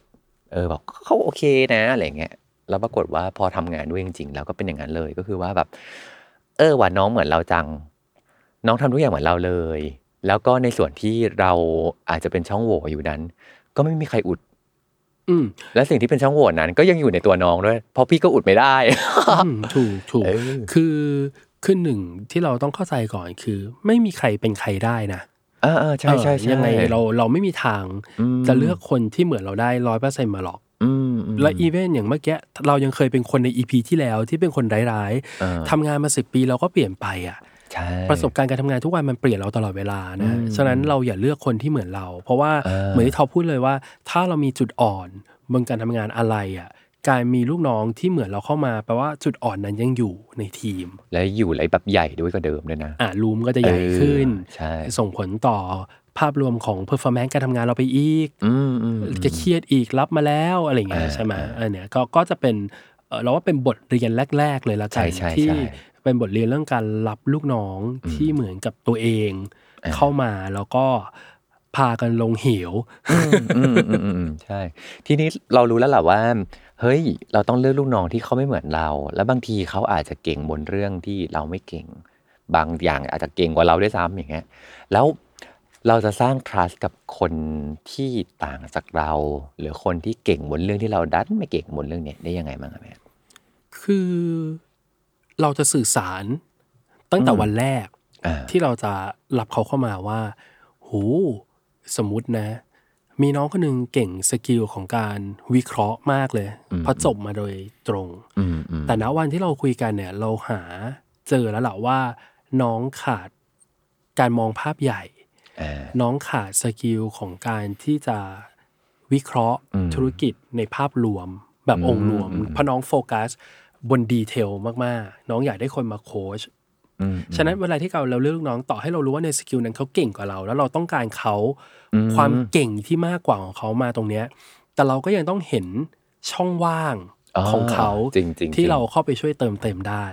เออบอกเขาโอเคนะอะไรเงี้ย แล้วปรากฏว่าพอทำงานด้วยจริง ๆ แล้วก็เป็นอย่างนั้นเลยก็คือว่าแบบ เออว่าน้องเหมือนเราจัง น้องทำทุกอย่างเหมือนเราเลย แล้วก็ในส่วนที่เราอาจจะเป็นช่องโหว่อยู่นั้น ก็ไม่มีใครอุด อืมและสิ่งที่เป็นช่องโหว่นั้น ก็ยังอยู่ในตัวน้องด้วยเพราะพี่ก็อุดไม่ได้อืมถูกถูกเออคือคือหนึ่งที่เราต้องเข้าใจก่อนคือ ไม่มีใครเป็นใครได้นะเออเออใช่ใช่เออใช่ยังไงเราเราไม่มีทางอืมจะเลือกคนที่เหมือนเราได้ร้อยเปอร์เซ็นต์มาหรอกอืมอืม และอีเวนต์อย่างเมื่อกี้เรายังเคยเป็นคนในอีพีที่แล้วที่เป็นคนร้ายเออๆทำงานมาสิปีเราก็เปลี่ยนไปอะใช่ประสบการณ์การทำงานทุกวันมันเปลี่ยนเราตลอดเวลานะอืมฉะนั้นเราอย่าเลือกคนที่เหมือนเรา เพราะว่าเออเหมือนที่ท็อปพูดเลยว่า ถ้าเรามีจุดอ่อนบนการทำงานอะไรอะการมีลูกน้องที่เหมือนเราเข้ามาแปลว่าจุดอ่อนนั้นยังอยู่ในทีม และอยู่ไรแบบใหญ่ด้วยกว่าเดิมด้วยนะอ่ารูมก็จะใหญ่ขึ้นเออใช่ส่งผลต่อ ภาพรวมของ performance การทำงานเราไปอีกอืมอืมอืมจะเครียดอีกรับมาแล้วอะไรเงี้ยอ่าใช่ไหมอ่าอันเนี้ยก็ก็จะเป็นเอ่อเราว่าเป็นบทเรียนแรก ๆ เลยละกัใช่นใช่ที่ใช่เป็นบทเรียนเรื่องการรับลูกน้องที่เหมือนกับตัวเองอ่าเข้ามาแล้วก็พากันลงเหวอืมอืมอืมอืมใช่ ทีนี้เรารู้แล้วแหละว่า เฮ้ย เราต้องเลือกลูกน้องที่เขาไม่เหมือนเรา แล้วบางทีเขาอาจจะเก่งบนเรื่องที่เราไม่เก่ง บางอย่างอาจจะเก่งกว่าเราด้วยซ้ำอย่างเงี้ย แล้ว เราจะสร้าง trust กับคนที่ต่างจากเรา หรือคนที่เก่งบนเรื่องที่เราดันไม่เก่งบนเรื่องเนี้ยได้ยังไงบ้างอะแม่คือเราจะสื่อสารตั้งแต่อืมวันแรกอ่าที่เราจะรับเขาเข้ามาว่าโหสมมุตินะ มีน้องคนหนึ่งเก่ง skill ของการวิเคราะห์มากเลยอืมเพราะจบมาโดยตรงอืมอืมแต่ณวันที่เราคุยกันเนี่ย เราหาเจอแล้วแหละว่า น้องขาดการมองภาพใหญ่อ่า น้องขาด skill ของการที่จะวิเคราะห์อืมธุรกิจในภาพรวม แบบอืมองค์รวมอืมเพราะน้องโฟกัสบน detail มากๆ น้องอยากได้คนมาโค้ชอืมฉะนั้นเวลาที่เราเราเลือกลูกน้องต่อให้เรารู้ว่าใน skill นั้นเขาเก่งกว่าเรา แล้วเราต้องการเขาอืมความเก่งที่มากกว่าของเขามาตรงเนี้ย แต่เราก็ยังต้องเห็นช่องว่างอ๋อของเขาจริงๆที่จริงเราเข้าไปช่วยเติมเต็มได้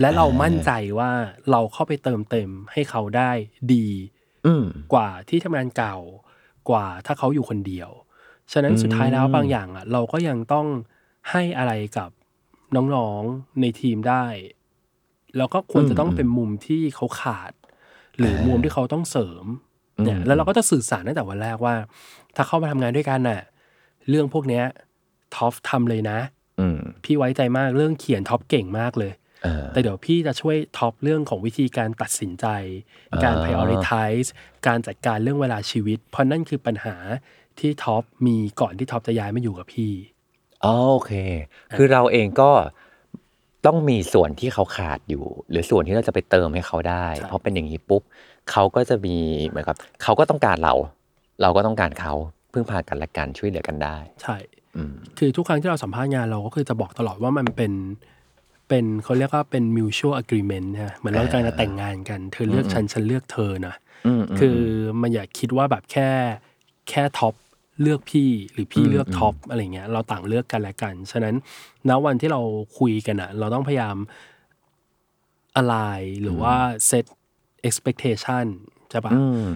และเราอ่ามั่มั่นใจว่าเราเข้าไปเติมเต็มให้เขาได้ดีอืม กว่าที่ทำงานเก่ากว่าถ้าเขาอยู่คนเดียว ฉะนั้นอืมสุดท้ายแล้วบางอย่างอะ เราก็ยังต้องให้อะไรกับน้องๆในทีมได้แล้วก็ควรจะต้องเป็นมุมที่เขาขาด หรือมุมที่เขาต้องเสริมเนี่ยแล้วเราก็จะสื่อสารตั้งแต่วันแรกว่า ถ้าเข้ามาทำงานด้วยกันน่ะ เรื่องพวกเนี้ยท็อปทำเลยนะอืมพี่ไว้ใจมากเรื่องเขียนท็อปเก่งมากเลยเออ แต่เดี๋ยวพี่จะช่วยท็อปเรื่องของวิธีการตัดสินใจ การอ่า prioritize การจัดการเรื่องเวลาชีวิต เพราะนั่นคือปัญหาที่ท็อปมีก่อนที่ท็อปจะย้ายมาอยู่กับพี่อ๋อโอเค คือเราเองก็ต้องมีส่วนที่เขาขาดอยู่ หรือส่วนที่เราจะไปเติมให้เขาได้ใช่เพราะเป็นอย่างนี้ปุ๊บเขาก็จะมีเหมือนกับเขาก็ต้องการเรา เราก็ต้องการเขาพึ่งพากันและกันช่วยเหลือกันได้ ใช่อืมคือทุกครั้งที่เราสัมภาษณ์งานเราก็คือจะบอกตลอดว่ามันเป็น เป็นเขาเรียกว่าเป็น mutual agreement นะเหมือนเรากำลังจะแต่งงานกัน เธอเลือกฉันฉันเลือกเธอนะอืมคือมันอย่าคิดว่าแบบแค่แค่ท็อปเลือกพี่หรือพี่อืมเลือกท็อปอะไรเงี้ยเราต่างเลือกกันและกัน ฉะนั้นณวันที่เราคุยกันอะเราต้องพยายามอะไรหรือว่า set expectation ใช่ปะอืม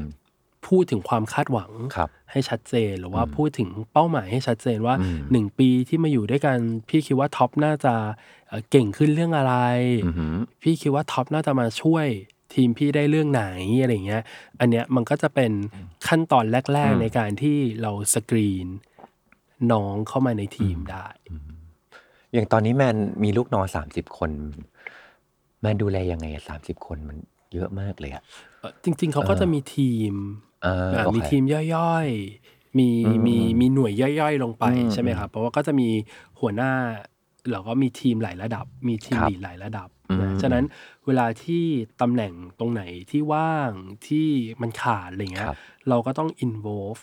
พูดถึงความคาดหวังครับ ให้ชัดเจน หรือว่าพูดถึงเป้าหมายให้ชัดเจนว่าอืมหนึ่งปีที่มาอยู่ด้วยกัน พี่คิดว่าท็อปน่าจะเอ่อเก่งขึ้นเรื่องอะไรอือหือพี่คิดว่าท็อปน่าจะมาช่วยทีมพี่ได้เรื่องไหนอะไรเงี้ย อันเนี้ยมันก็จะเป็นขั้นตอนแรกอืมๆในการที่เราสกรีนน้องเข้ามาในทีมได้ อย่างตอนนี้แมนมีลูกน้องสามสิบคน แมนดูแลยังไงสามสิบคนมันเยอะมากเลยอะเอ่อจริง ๆเขาก็จะมีทีม อ่าอ่าโอเคมีทีมย่อยๆ มีอืมมีมีหน่วยย่อยๆ ลงไปอืมใช่ไหมครับ เพราะว่าก็จะมีหัวหน้าเราก็มีทีมหลายระดับ มีทีมครับ ลีดหลายระดับอืมนะฉะนั้นเวลาที่ตำแหน่งตรงไหนที่ว่างที่มันขาดอะไรเงี้คยรับ เราก็ต้อง involve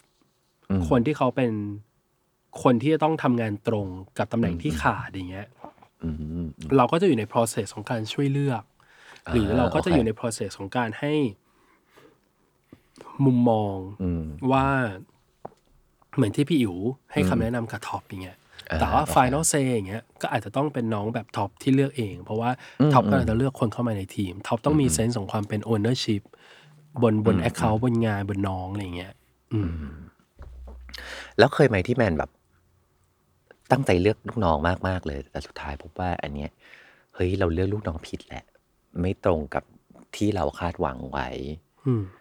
อืมคนที่เขาเป็นคนที่จะต้องทำงานตรงกับตำแหน่งที่ขาดอย่างเงี้ย อืมอืมเราก็จะอยู่ใน process ของการช่วยเลือกหรือเราก็จะโอเคอยู่ใน process ของการให้ มุมมองอืมว่า เหมือนที่พี่อิ๋วให้อืมคำแนะนำกับท็อปอย่างเงี้ยอ่าแต่ว่าโอเค final say อย่างเงี้ยก็อาจจะต้องเป็นน้องแบบท็อปที่เลือกเอง เพราะว่าอืมท็อปอืมก็อาจจะเลือกคนเข้ามาในทีมท็อปต้องมีเซนส์ของความเป็น ownership บนบนอืม account บนงานบนน้องอะไรเงี้ยอืมแล้วเคยไหมที่แมนแบบ ตั้งใจเลือกลูกน้องมากๆเลย แต่สุดท้ายพบว่า อันเนี้ยเฮ้ยเราเลือกลูกน้องผิดแหละ ไม่ตรงกับที่เราคาดหวังไว้อืมเออ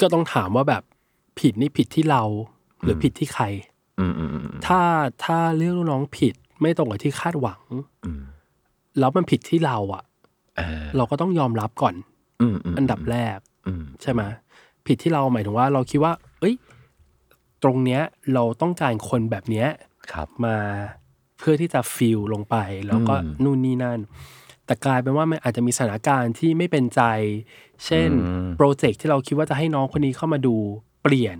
ก็ต้องถามว่าแบบผิดนี่ผิดที่เรา หรือผิดที่ใครอืมอืมอืมถ้าถ้าเลือกลูกน้องผิดไม่ตรงกับที่คาดหวังอืมแล้วมันผิดที่เราอะอ่าเราก็ต้องยอมรับก่อนอืมอืมอันดับแรกอืมใช่ไหมผิดที่เราหมายถึงว่า เราคิดว่า เอ้ย ตรงเนี้ย เราต้องการคนแบบเนี้ยครับ มาเพื่อที่จะ fill ลงไป แล้วก็อืมนู่นนี่นั่น แต่กลายเป็นว่ามันอาจจะมีสถานการณ์ที่ไม่เป็นใจ เช่นอืมโปรเจกต์ที่เราคิดว่าจะให้น้องคนนี้เข้ามาดูเปลี่ยน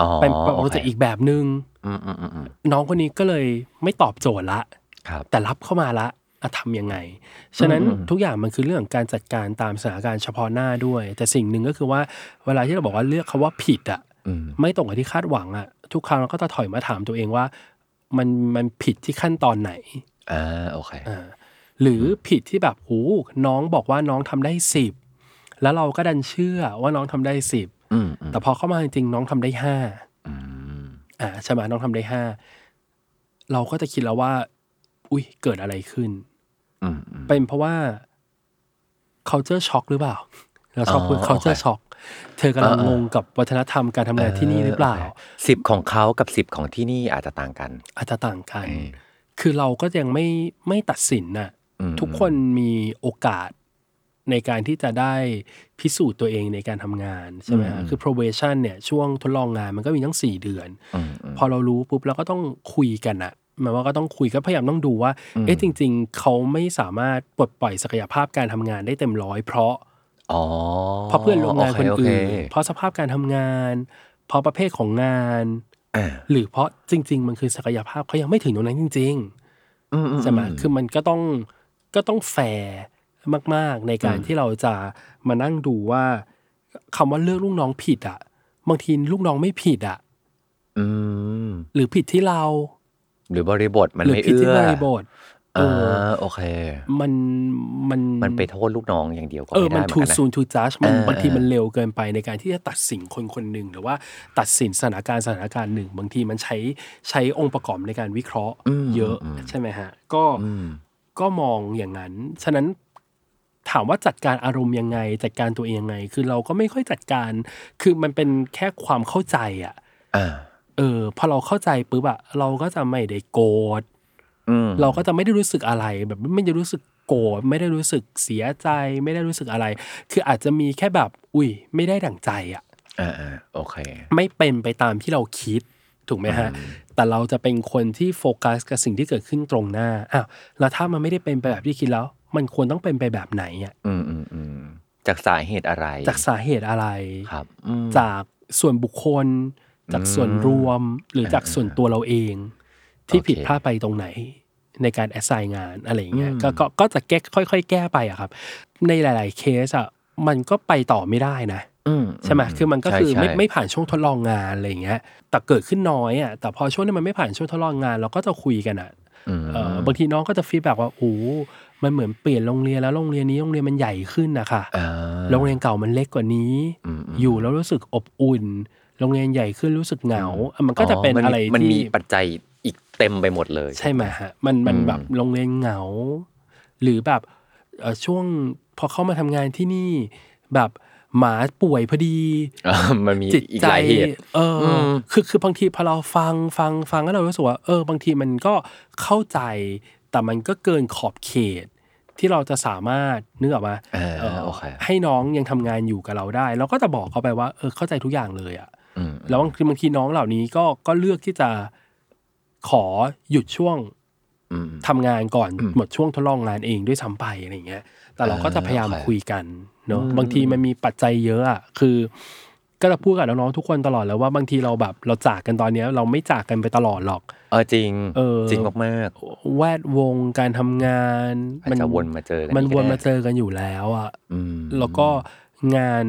อ๋อเป็นโปรเจกโคต์อีกแบบหนึ่งอืมอืมอืมอืมน้องคนนี้ก็เลยไม่ตอบโจทย์ละครับแต่รับเข้ามาละอะทำยังไง ฉะนั้นอืมทุกอย่างมันคือเรื่องของการจัดการตามสถานการณ์เฉพาะหน้าด้วย แต่สิ่งหนึ่งก็คือว่าเวลาที่เราบอกว่าเลือกคำว่าผิดอะอืมไม่ตรงกับที่คาดหวังอะทุกครั้งเราก็จะถอยมาถามตัวเองว่า มันมันผิดที่ขั้นตอนไหนอ่าโอเคอ่า หรือผิดที่แบบโอ้น้องบอกว่าน้องทำได้สิบแล้วเราก็ดันเชื่อว่าน้องทำได้สิบอืมอืมแต่พอเข้ามาจริงๆน้องทำได้ห้าอืมอ่าใช่ไหมน้องทำได้ห้าเราก็จะคิดแล้วว่า อุ้ยเกิดอะไรขึ้นอืมอืมเป็นเพราะว่า culture shock หรือเปล่าเราชอบพูดอ๋อ culture โอเค shock เธอกำลังอ่างงกับวัฒนธรรมการทำงานที่นี่หรือเปล่าสิบของเขากับสิบของที่นี่อาจจะต่างกัน อาจจะต่างกันอืมคือเราก็ยังไม่ไม่ตัดสินน่ะอืม ทุกคนมีโอกาสในการที่จะได้พิสูจน์ตัวเองในการทำงานใช่ไหมฮะคือ probation เนี่ยช่วงทดลองงานมันก็มีทั้ง 4 เดือนอืมอืมพอเรารู้ปุ๊บเราก็ต้องคุยกันอะหมายว่าก็ต้องคุยก็พยายามต้องดูว่าอืมเอ๊ะจริง ๆ เขาไม่สามารถปลดปล่อยศักยภาพการทำงานได้เต็มร้อยเพราะอ๋อเพราะเพื่อนร่วมงานคนโเคอื่นโเคเพราะสภาพการทำงาน เพราะประเภทของงานอ่าหรือเพราะจริง ๆ มันคือศักยภาพเขายังไม่ถึงตรงนั้นจริงอือืๆใช่ไหมคือมันก็ต้อง ก็ต้องแฟร์มาก ๆ ในการอืมที่เราจะมานั่งดูว่าคำว่าเลือกลูกน้องผิดอะ บางทีลูกน้องไม่ผิดอะอืมหรือผิดที่เรา หรือบริบทมันหรือไม่ผิดเอื้ที่อบริบทเออ่อาโอเค มันมันมันไปโทษลูกน้องอย่างเดียวก็เออไม่มันได้เหมือน too กันนะ soon to judge มันเออบางทีเออมันเร็วเกินไปในการที่จะตัดสินคนคนหนึ่งหรือว่าตัดสินสถานการณ์สถานการณ์หนึ่ง บางทีมันใช้ใช้องค์ประกอบในการวิเคราะห์อืมเยอะอืมใช่ไหมฮะ ก็อืม ก็มองอย่างนั้น ฉะนั้นถามว่าจัดการอารมณ์ยังไง จัดการตัวเองยังไง คือเราก็ไม่ค่อยจัดการ คือมันเป็นแค่ความเข้าใจอะอ่าเออพอเราเข้าใจปุ๊บอะเราก็จะไม่ได้โกรธอืมเราก็จะไม่ได้รู้สึกอะไร แบบไม่ได้รู้สึกโกรธไม่ได้รู้สึกเสียใจ ไม่ได้รู้สึกอะไร คืออาจจะมีแค่แบบ อุ้ย ไม่ได้ดั่งใจอะอ่าอ่าโอเค ไม่เป็นไปตามที่เราคิดถูกไหมฮะ แต่เราจะเป็นคนที่โฟกัสกับสิ่งที่เกิดขึ้นตรงหน้าอ้าวแล้วถ้ามันไม่ได้เป็นไปแบบที่คิดแล้ว มันควรต้องเป็นไปแบบไหนอะอืมอืมอืมจากสาเหตุอะไร จากสาเหตุอะไรครับอืมจากส่วนบุคคล จากส่วนรวมหรือจากส่วนตัวเราเอง ที่โอเคผิดพลาดไปตรงไหน ในการแอสไซน์งานอะไรอย่างเงี้ยอืมก็ก็ก็จะแก้ค่อย ๆ แก้ไปอะครับ ในหลาย ๆ เคสอะมันก็ไปต่อไม่ได้นะอืม ใช่ไหมคือมันก็คือใช่ไม่ใช่ไม่ผ่านช่วงทดลองงานอะไรอย่างเงี้ย แต่เกิดขึ้นน้อยอะแต่พอช่วงที่มันไม่ผ่านช่วงทดลองงาน เราก็จะคุยกันอะอืมเออบางทีน้องก็จะ feedback ว่าโอ้มันเหมือนเปลี่ยนโรงเรียนแล้วโรงเรียนนี้โรงเรียนมันใหญ่ขึ้นนะคะอ่าโรงเรียนเก่ามันเล็กกว่านี้อืมอืมอยู่แล้วรู้สึกอบอุ่น โรงเรียนใหญ่ขึ้นรู้สึกเหงาอะมันก็จะเป็นมัอะไรมันที่มีปัจจัยอีกเต็มไปหมดเลย ใช่ไหมฮะมันมันอืมแบบโรงเรียนเหงา หรือแบบเอ่อช่วงพอเข้ามาทำงานที่นี่แบบ หมาป่วยพอดีอ่ามันมีจิตอีกใจหลายเหตุเอออมคือคือบางทีพอเราฟังฟังฟังแล้วเรารู้สึกว่าเออบางทีมันก็เข้าใจ แต่มันก็เกินขอบเขต ที่เราจะสามารถนึกออกมาเออเออโอเคให้น้องยังทำงานอยู่กับเราได้ เราก็จะบอกเขาไปว่าเออเข้าใจทุกอย่างเลยอะอืมแล้วบางทีบางทีน้องเหล่านี้ก็ก็เลือกที่จะขอหยุดช่วงอืมทำงานก่อนอืมหมดช่วงทดลองงานเองด้วยซ้ำไปอะไรอย่างเงี้ย แต่เราก็จะพยายามเออโอเคคุยกันเนาะอืมบางทีมันมีปัจจัยเยอะอะคือ ก็จะพูดกับน้องๆทุกคนตลอดแล้วว่าบางทีเราแบบเราจากกันตอนเนี้ย เราไม่จากกันไปตลอดหรอก เออจริงเออจริงมากแวดวงการทำงานๆอาจจะวนมาเจอกันมันอีกวนก็ได้มาเจอกันอยู่แล้วอะอืมแล้วก็งาน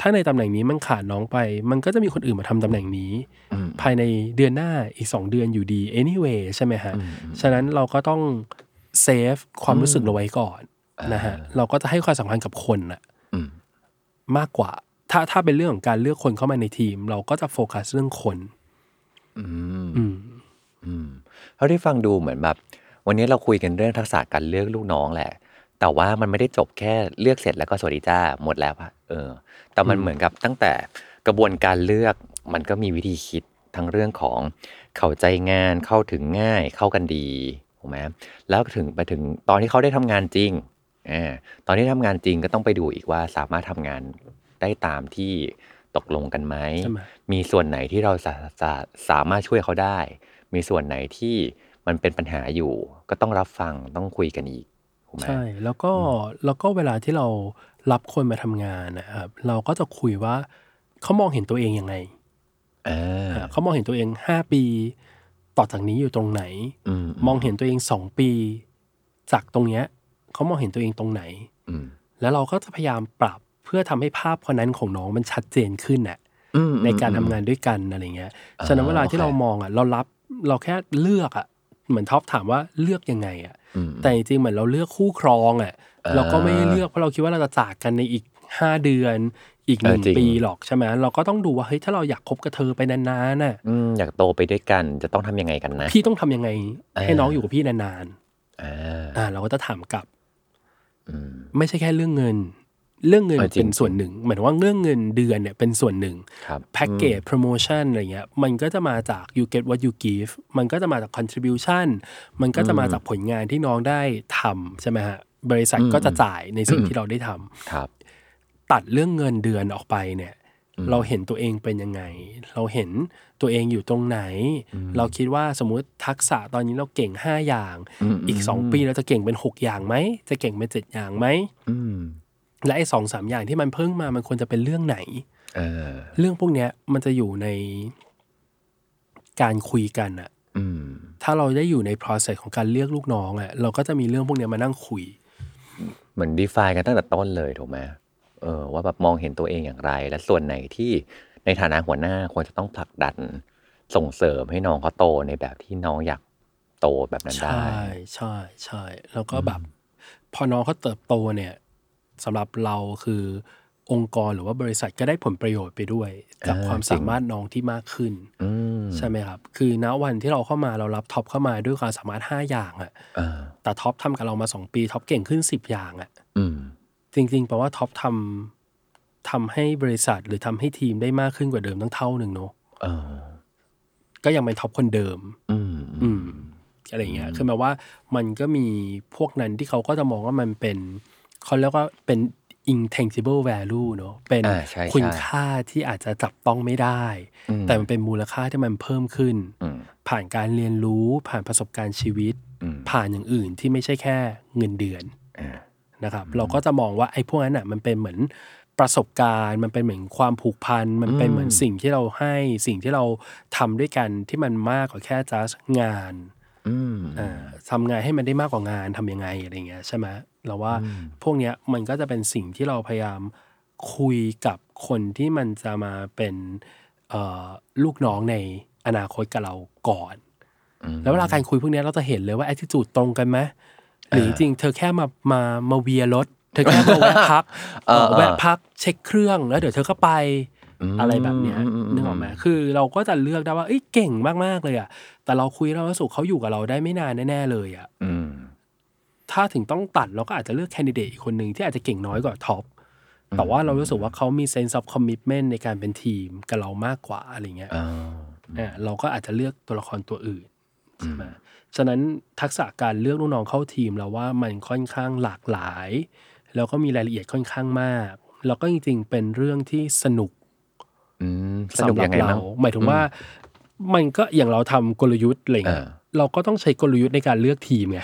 ถ้าในตำแหน่งนี้มันขาดน้องไป มันก็จะมีคนอื่นมาทำตำแหน่งนี้อืมภายในเดือนหน้าอีกสองเดือนอยู่ดี anyway ใช่ไหมฮะอืมอืมฉะนั้นเราก็ต้องเซฟความรู้สึกเราไว้ก่อน นะฮะเราก็จะให้ความสำคัญกับคนน่ะอืมมากกว่า ถ้าถ้าเป็นเรื่องของการเลือกคนเข้ามาในทีม เราก็จะโฟกัสเรื่องคนอืมอืมอืมเท่าที่ฟังดูเหมือนแบบ วันนี้เราคุยกันเรื่องทักษะการเลือกลูกน้องแหละ แต่ว่ามันไม่ได้จบแค่เลือกเสร็จแล้วก็สวัสดีจ้าหมดแล้วอะเออ แต่มันอืมเหมือนกับตั้งแต่กระบวนการเลือกมันก็มีวิธีคิดทั้งเรื่องของเข้าใจงานเข้าถึงง่ายเข้ากันดีถูกไหมแล้วถึงไปถึงตอนที่เขาได้ทำงานจริง อ่าตอนที่ทำงานจริงก็ต้องไปดูอีกว่าสามารถทำงานได้ตามที่ตกลงกันไหมใช่ไหม มีส่วนไหนที่เราสาสาสามารถช่วยเขาได้ มีส่วนไหนที่มันเป็นปัญหาอยู่ ก็ต้องรับฟังต้องคุยกันอีกถูกไหมใช่ แล้วก็แล้วก็เวลาที่เรารับคนมาทำงานนะครับเราก็จะคุยว่าเขามองเห็นตัวเองยังไงอ่าอ่าเขามองเห็นตัวเองห้าปี ต่อจากนี้อยู่ตรงไหนอืมมองเห็นตัวเองสองปี จากตรงเนี้ย เขามองเห็นตัวเองตรงไหนอืมแล้วเราก็จะพยายามปรับเพื่อทำให้ภาพคนนั้นของน้องมันชัดเจนขึ้นน่ะอืมในการทำงานด้วยกันอะไรเงี้ยฉะนั้นเวลาที่โอเคเรามองอะ เรารับเราแค่เลือกอะเหมือนท็อปถามว่าเลือกยังไงอะอืมแต่จริงๆเหมือนเราเลือกคู่ครองอะอ่าเราก็ไม่ได้เลือกเพราะเราคิดว่าเราจะจากกันในอีกห้าเดือนอีกหนึ่งเออจริงปีหรอกใช่ไหมเราก็ต้องดูว่าเฮ้ยถ้าเราอยากคบกับเธอไปนานๆน่ะอืมอยากโตไปด้วยกันจะต้องทำยังไงกันนะ พี่ต้องทำยังไงอ่าให้น้องอยู่กับพี่นานอ่าๆอ่าเราก็จะถามกลับอืม ไม่ใช่แค่เรื่องเงิน เรื่องเงินเออจริงเป็นส่วนหนึ่งหมายถึงว่าเรื่องเงินเดือนเนี่ยเป็นส่วนหนึ่งครับแพ็กเกจโปรโมชั่นอะไรเงี้ยมันก็จะมาจาก you get what you give มันก็จะมาจาก contribution มันก็จะมาจากผลงานที่น้องได้ทำใช่ไหมฮะบริษัทก็จะจ่ายในสิ่งที่เราได้ทำครับตัดเรื่องเงินเดือนออกไปเนี่ย เราเห็นตัวเองเป็นยังไง เราเห็นตัวเองอยู่ตรงไหน เราคิดว่าสมมุติทักษะตอนนี้เราเก่ง5อย่างอืมอีก2ปีเราจะเก่งเป็น6อย่างไหม จะเก่งเป็น7อย่างไหมอืมและไอ้สองสามอย่างที่มันเพิ่งมามันควรจะเป็นเรื่องไหนเออเรื่องพวกเนี้ยมันจะอยู่ในการคุยกันอะอืมถ้าเราได้อยู่ใน process ของการเลือกลูกน้องอะเราก็จะมีเรื่องพวกเนี้ยมานั่งคุย เหมือน define กันตั้งแต่ต้นเลยถูกไหม เออว่าแบบมองเห็นตัวเองอย่างไร และส่วนไหนที่ในฐานะหัวหน้าควรจะต้องผลักดันส่งเสริมให้น้องเขาโตในแบบที่น้องอยากโตแบบนั้นได้ ใช่ใช่ใช่แล้วก็แบบ พอน้องเขาเติบโตเนี่ยสำหรับเราคือองค์กรหรือว่าบริษัทก็ได้ผลประโยชน์ไปด้วย จากอ่าความจริงสามารถน้องที่มากขึ้นอืมใช่ไหมครับ คือณวันที่เราเข้ามาเรารับท็อปเข้ามาด้วยความสามารถ 5 อย่างอะเออแต่ท็อปทำกับเรามา 2 ปีท็อปเก่งขึ้น 10 อย่างอะอืม จริงๆแปลว่าท็อปทำทำให้บริษัทหรือทำให้ทีมได้มากขึ้นกว่าเดิมตั้งเท่าหนึ่งเนาะเออก็ยังเป็นท็อปคนเดิม อืมอืมอะไรอย่างเงี้ย คือหมายว่ามันก็มีพวกนั้นที่เขาก็จะมองว่ามันเป็นเขาเรียกว่าเป็น intangible value เนอะเป็นอ่าใช่คุณใช่ค่าที่อาจจะจับต้องไม่ได้อืมแต่มันเป็นมูลค่าที่มันเพิ่มขึ้นอืมผ่านการเรียนรู้ผ่านประสบการณ์ชีวิตอืมผ่านอย่างอื่นที่ไม่ใช่แค่เงินเดือนอ่า นะครับ เราก็จะมองว่าไอ้พวกนั้นอะมันเป็นเหมือนประสบการณ์ มันเป็นเหมือนความผูกพัน มันเป็นเหมือนสิ่งที่เราให้สิ่งที่เราทำด้วยกันที่มันมากกว่าแค่ just งานอืมอ่าทำงานให้มันได้มากกว่างานทำยังไงอะไรเงี้ยใช่ไหมเราว่าพวกเนี้ยมันก็จะเป็นสิ่งที่เราพยายามคุยกับคนที่มันจะมาเป็นเอ่อลูกน้องในอนาคตกับเราก่อน แล้วเวลาการคุยพวกเนี้ยเราจะเห็นเลยว่า attitude ตรงกันไหม หรือจริงๆเธอแค่มามามาเวียรถ เธอแค่มาแวะพักเอ่อแวะพักเช็คเครื่องแล้วเดี๋ยวเธอก็ไปอะไรแบบเนี้ยนึกออกไหมคือเราก็จะเลือกได้ว่าเอ้ยเก่งมากๆเลยอะแต่เราคุยแล้วรู้สึกเขาอยู่กับเราได้ไม่นานแน่ๆเลยอะอืมถ้าถึงต้องตัดเราก็อาจจะเลือกแคนดิเดตอีกคนหนึ่งที่อาจจะเก่งน้อยกว่าท็อปแต่ว่าเรารู้สึกว่าเขามี sense of commitment ในการเป็นทีมกับเรามากกว่าอะไรเงี้ยอ่าอ่าเราก็อาจจะเลือกตัวละครตัวอื่น ใช่ไหมฉะนั้นทักษะการเลือกลูกน้องเข้าทีมเราว่ามันค่อนข้างหลากหลาย แล้วก็มีรายละเอียดค่อนข้างมาก แล้วก็จริงๆเป็นเรื่องที่สนุกอืมสนุกสำหรัยังไงเราบ้างหมายถึงว่า มันก็อย่างเราทำกลยุทธ์อะไรเงี้ยเออเราก็ต้องใช้กลยุทธ์ในการเลือกทีมไง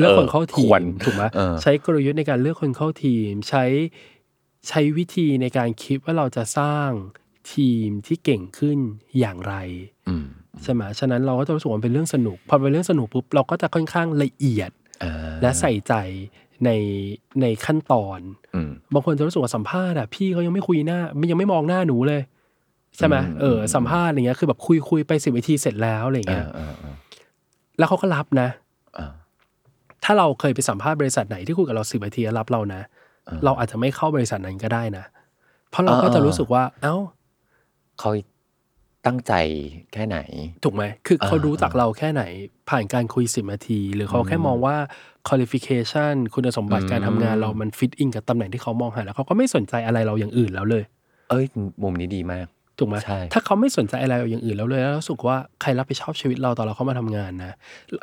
เลือกคนเข้าทีควมรถูกไหมเออใช้กลยุทธ์ในการเลือกคนเข้าทีม ใช้ใช้วิธีในการคิดว่าเราจะสร้างทีมที่เก่งขึ้นอย่างไรอืม ใช่ไหมฉะนั้นเราก็จะรู้สึกว่ามันเป็นเรื่องสนุก พอเป็นเรื่องสนุกปุ๊บเราก็จะค่อนข้างละเอียดอ่าและใส่ใจในในขั้นตอนอืมบางคนจะรู้สึกว่าสัมภาษณ์อะพี่เขายังไม่คุยหน้ามันยังไม่มองหน้าหนูเลยใช่ไหมอืมเออสัมภาษณ์อะไรเงี้ยคือแบบคุยคุยไปสิบนาทีเสร็จแล้วอะไรอ่าเงี้ยอ่าอ่าแล้วเขาก็รับนะอ่าถ้าเราเคยไปสัมภาษณ์บริษัทไหนที่คุยกับเราสิบนาทีแล้วรับเรานะอ่าเราอาจจะไม่เข้าบริษัทนั้นก็ได้นะ เพราะเราก็จะรู้สึกว่า เอ้าเขา ตั้งใจแค่ไหน ถูกไหม คือเขาอ่ารู้จักเราแค่ไหน ผ่านการคุยสิบนาที หรือเขาแค่มองว่า qualification คุณสมบัติการทำงานเรามันฟิตอินกับตำแหน่งที่เขามองหา แล้วเขาก็ไม่สนใจอะไรเราอย่างอื่นแล้วเลย เอ้ย มุมนี้ดีมาก ถูกไหมใช่ถ้าเขาไม่สนใจอะไรเราอย่างอื่นแล้วเลย แล้วรู้สึกว่าใครรับผิดชอบชีวิตเราตอนเราเข้ามาทำงานนะ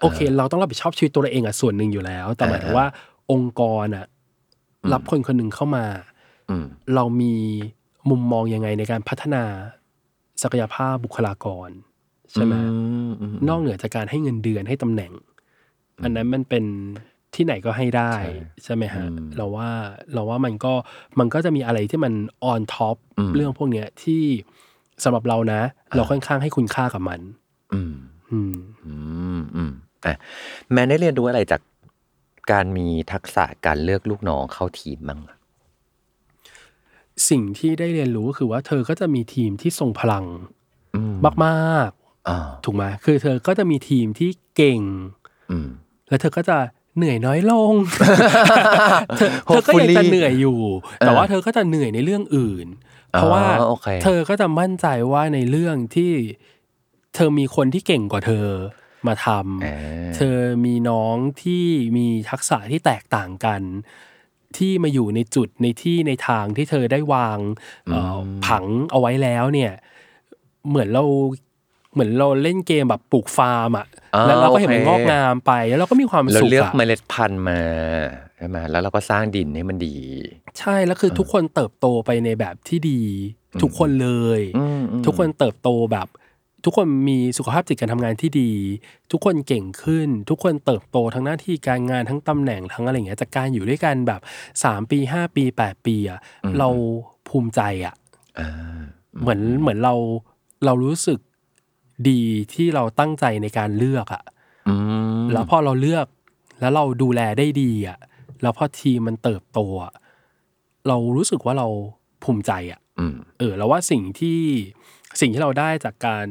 โอเค เราต้องรับผิดชอบชีวิตตัวเราเองอะส่วนหนึ่งอยู่แล้ว แต่หมายถึงว่าองค์กรอะรับคนคนหนึ่งเข้ามาอืมเรามีมุมมองยังไงในการพัฒนา ศักยภาพบุคลากร ใช่ไหมอือืมนอกเหนือจากการให้เงินเดือนให้ตำแหน่ง อันนั้นมันเป็นที่ไหนก็ให้ได้ใช่ใช่ไหมฮะอืมเราว่าเราว่ามันก็มันก็จะมีอะไรที่มัน on top อืมเรื่องพวกเนี้ยที่สำหรับเรานะ เราค่อนข้างให้คุณค่ากับมันอืมอืม อืม อืมอะแมนได้เรียนรู้อะไรจากการมีทักษะการเลือกลูกน้องเข้าทีมบ้างอะ สิ่งที่ได้เรียนรู้ก็คือว่าเธอก็จะมีทีมที่ทรงพลังอืมมากอ่าๆถูกไหมคือเธอก็จะมีทีมที่เก่งอืมแล้วเธอก็จะเหนื่อยน้อยลง เธอเธอก็ยัง Hopefully จะเหนื่อยอยู่ แต่ว่าเธอก็จะเหนื่อยในเรื่องอื่น เพราะว่าอ๋อโอเคเธอก็จะมั่นใจว่าในเรื่องที่เธอมีคนที่เก่งกว่าเธอมาทอ่าำเธอมีน้องที่มีทักษะที่แตกต่างกัน ที่มาอยู่ในจุดในที่ในทางที่เธอได้วางเอ่ออผังเอาไว้แล้วเนี่ย เหมือนเราเหมือนเราเล่นเกมแบบปลูกฟาร์มอะอ่าแล้วเราก็เห็นมันโอเคงอกงามไป แล้วเราก็มีความเราสุขเลือกอะเมล็ดพันธุ์มาใช่ไหมแล้วเราก็สร้างดินให้มันดี ใช่แล้วคือทุกคนเติบโตไปในแบบที่ดี ทุกคนเลยอืมอืมทุกคนเติบโตแบบ ทุกคนมีสุขภาพจิตการทำงานที่ดี ทุกคนเก่งขึ้น ทุกคนเติบโตทั้งหน้าที่การงานทั้งตำแหน่งทั้งอะไรอย่างเงี้ยจากการอยู่ด้วยกันแบบสามปีห้าปีแปดปีอะเราภูมิใจอะอ่าเหมือนเหมือนเราเรารู้สึกดีที่เราตั้งใจในการเลือกอะอืมแล้วพอเราเลือกแล้วเราดูแลได้ดีอะแล้วพอทีมมันเติบโตอะเรารู้สึกว่าเราภูมิใจอะอืมเออแล้วว่าสิ่งที่ สิ่งที่เราได้จากการ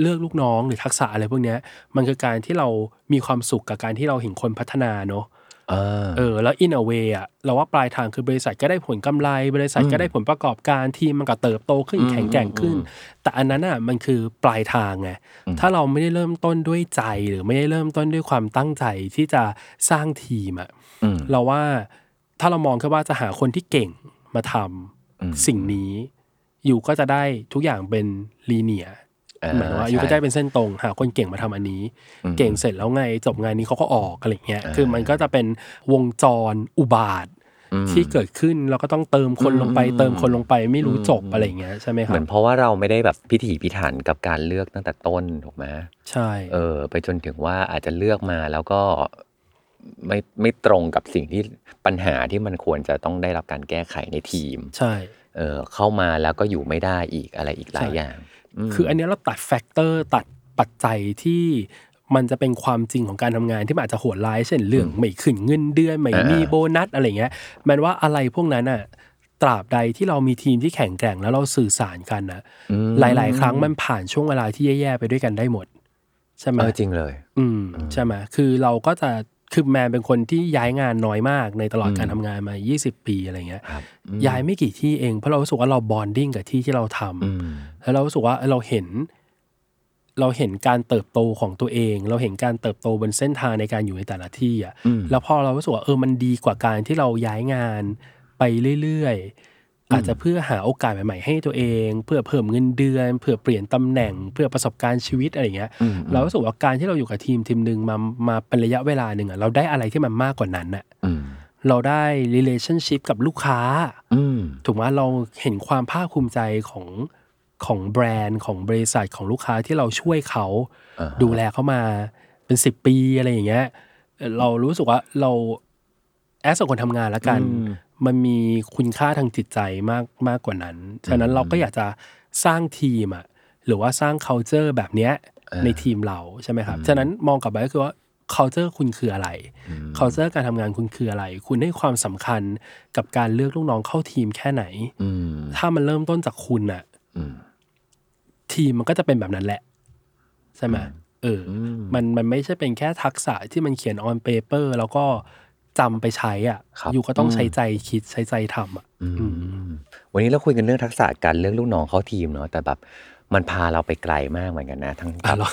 เลือกลูกน้องหรือทักษะอะไรพวกเนี้ย มันคือการที่เรามีความสุขกับการที่เราเห็นคนพัฒนาเนอะอ่าเออแล้ว in a way อะเราว่าปลายทางคือบริษัทก็ได้ผลกำไร บริษัทก็ได้ผลประกอบการทีมมันก็เติบโตขึ้นแข็งแกร่งขึ้น แต่อันนั้นอะมันคือปลายทางไงถ้าเราไม่ได้เริ่มต้นด้วยใจหรือไม่ได้เริ่มต้นด้วยความตั้งใจที่จะสร้างทีมอะอืมเราว่าถ้าเรามองแค่ว่าจะหาคนที่เก่งมาทำอืมสิ่งนี้อ ยู่ก็จะได้ทุกอย่างเป็นลีเนียอ่าหมายถึงว่าใช่อยู่ก็จะได้เป็นเส้นตรงหาคนเก่งมาทำอันนี้อืมเก่งเสร็จแล้วไงจบงานนี้เขาก็ออกอะไรเงี้ยอ่าคือมันก็จะเป็นวงจรอุบาทอืมที่เกิดขึ้นแล้วก็ต้องเติมคนลงไปอืมเติมคนลงไปไม่รู้อืมจบอะไรเงี้ยใช่ไหมคเหรัมือบนเพราะว่าเราไม่ได้แบบพิถีพิถันกับการเลือกตั้งแต่ต้นถูกไหมใช่เออ ไปจนถึงว่าอาจจะเลือกมาแล้วก็ไม่ไม่ตรงกับสิ่งที่ปัญหาที่มันควรจะต้องได้รับการแก้ไขในทีม ใช่ เออเข้ามาแล้วก็อยู่ไม่ได้อีกอะไรอีกหลายอย่างมคืออันเนี้ยเราตัด factor ตัดปัจจัยที่มันจะเป็นความจริงของการทำงานที่มันอาจจะโหดร้ายเช่นเรื่องไม่ขึ้นเงินเดือนไม่มีโบนัสอะไรเงี้ยแมนว่าอะไรพวกนั้นอะตราบใดที่เรามีทีมที่แข็งแกร่งแล้วเราสื่อสารกันนะอืมหลาย ๆ ครั้งมันผ่านช่วงเวลาที่แย่ๆไปด้วยกันได้หมด ใช่ไหมเออจริงเลย อืมใช่ไหมคือเราก็จะ คือแมนเป็นคนที่ย้ายงานน้อยมากในตลอดการทำงานมา 20 ปีอะไรเงี้ยครับย้ายไม่กี่ที่เองเพราะเรารู้สึกว่าเรา bonding กับที่ที่เราทำอืมแล้วเรารู้สึกว่าเราเห็น เราเห็นการเติบโตของตัวเอง เราเห็นการเติบโตบนเส้นทางในการอยู่ในแต่ละที่อะอืมแล้วพอเรารู้สึกว่าเออมันดีกว่าการที่เราย้ายงานไปเรื่อยๆ อาจจะเพื่อหาโอกาสใหม่ ๆ ให้ตัวเอง เพื่อเพิ่มเงินเดือน เพื่อเปลี่ยนตำแหน่ง เพื่อประสบการณ์ชีวิตอะไรอย่างเงี้ยอืมเรารู้สึกว่าการที่เราอยู่กับทีมทีมหนึ่งมา มาเป็นระยะเวลาหนึ่งอะ เราได้อะไรที่มันมากกว่านั้นอะอืมเราได้ relationship กับลูกค้าอืมถูกไหมเราเห็นความภาคภูมิใจของของแบรนด์ของบริษัทของลูกค้าที่เราช่วยเขาอ่าฮะดูแลเขามาเป็นสิบปีอะไรอย่างเงี้ยเอ่อเรารู้สึกว่าเราแอสคนทำงานแล้วกัน มันมีคุณค่าทางจิตใจมากมากกว่านั้น ฉะนั้นเราก็อยากจะสร้างทีมอะหรือว่าสร้าง culture แบบเนี้ยในทีมเราใช่ไหมครับ ฉะนั้นมองกลับไปก็คือว่า culture คุณคืออะไร culture การทำงานคุณคืออะไร คุณให้ความสำคัญกับการเลือกลูกน้องเข้าทีมแค่ไหนอืมถ้ามันเริ่มต้นจากคุณน่ะอืมทีมมันก็จะเป็นแบบนั้นแหละใช่ไหมเอออมมันมันไม่ใช่เป็นแค่ทักษะที่มันเขียน on paper แล้วก็ จำไปใช้อะครับอยู่ก็ต้องอืมใช้ใจคิดใช้ใจทำอะอืมวันนี้เราคุยกันเรื่องทักษะการเลือกลูกน้องเข้าทีมเนาะแต่แบบมันพาเราไปไกลมากเหมือนกันนะทั้งอะเหรอ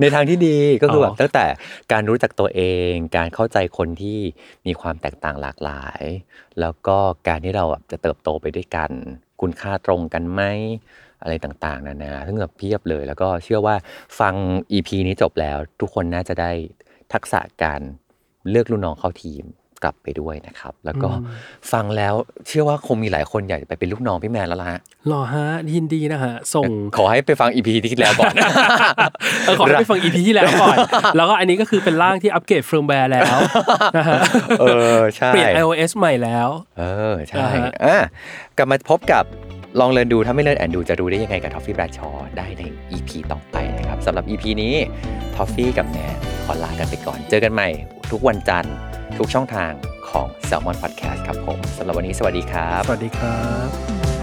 ในทางที่ดีก็คือออแบบตั้งแต่การรู้จักตัวเอง การเข้าใจคนที่มีความแตกต่างหลากหลาย แล้วก็การที่เราแบบจะเติบโตไปด้วยกัน คุณค่าตรงกันไหมอะไรต่างๆนานาทั้งแบบเพียบเลย แล้วก็เชื่อว่าฟัง EP นี้จบแล้ว ทุกคนน่าจะได้ทักษะการ เลือกลูกน้องเข้าทีมกลับไปด้วยนะครับ แล้วก็อืมฟังแล้วเชื่อว่าคงมีหลายคนอยากจะไปเป็นลูกน้องพี่แมนแล้วล่ะฮะหล่อฮะยินดีนะฮะส่งขอให้ไปฟัง EP ที่แล้วก่อนเออขอให้ไปฟัง EP ที่แล้วก่อน แล้วก็อันนี้ก็คือเป็นร่างที่อัปเกรดเฟิร์มแวร์แล้วนะฮะเออใช่เปลี่ยน iOS ใหม่แล้ว เออใช่อ่าฮะอะกลับมาพบกับ ลอง Learn ดูถ้าไม่ learn and do จะรู้ได้ยังไงกับท้อฟฟี่แบรดชอว์ได้ใน EP ต่อไปนะครับสำหรับ EP นี้ท้อฟฟี่กับแมนขอลากันไปก่อน เจอกันใหม่ ทุกวันจันทร์ ทุกช่องทางของ Salmon Podcast ครับผมสำหรับวันนี้สวัสดีครับ สวัสดีครับ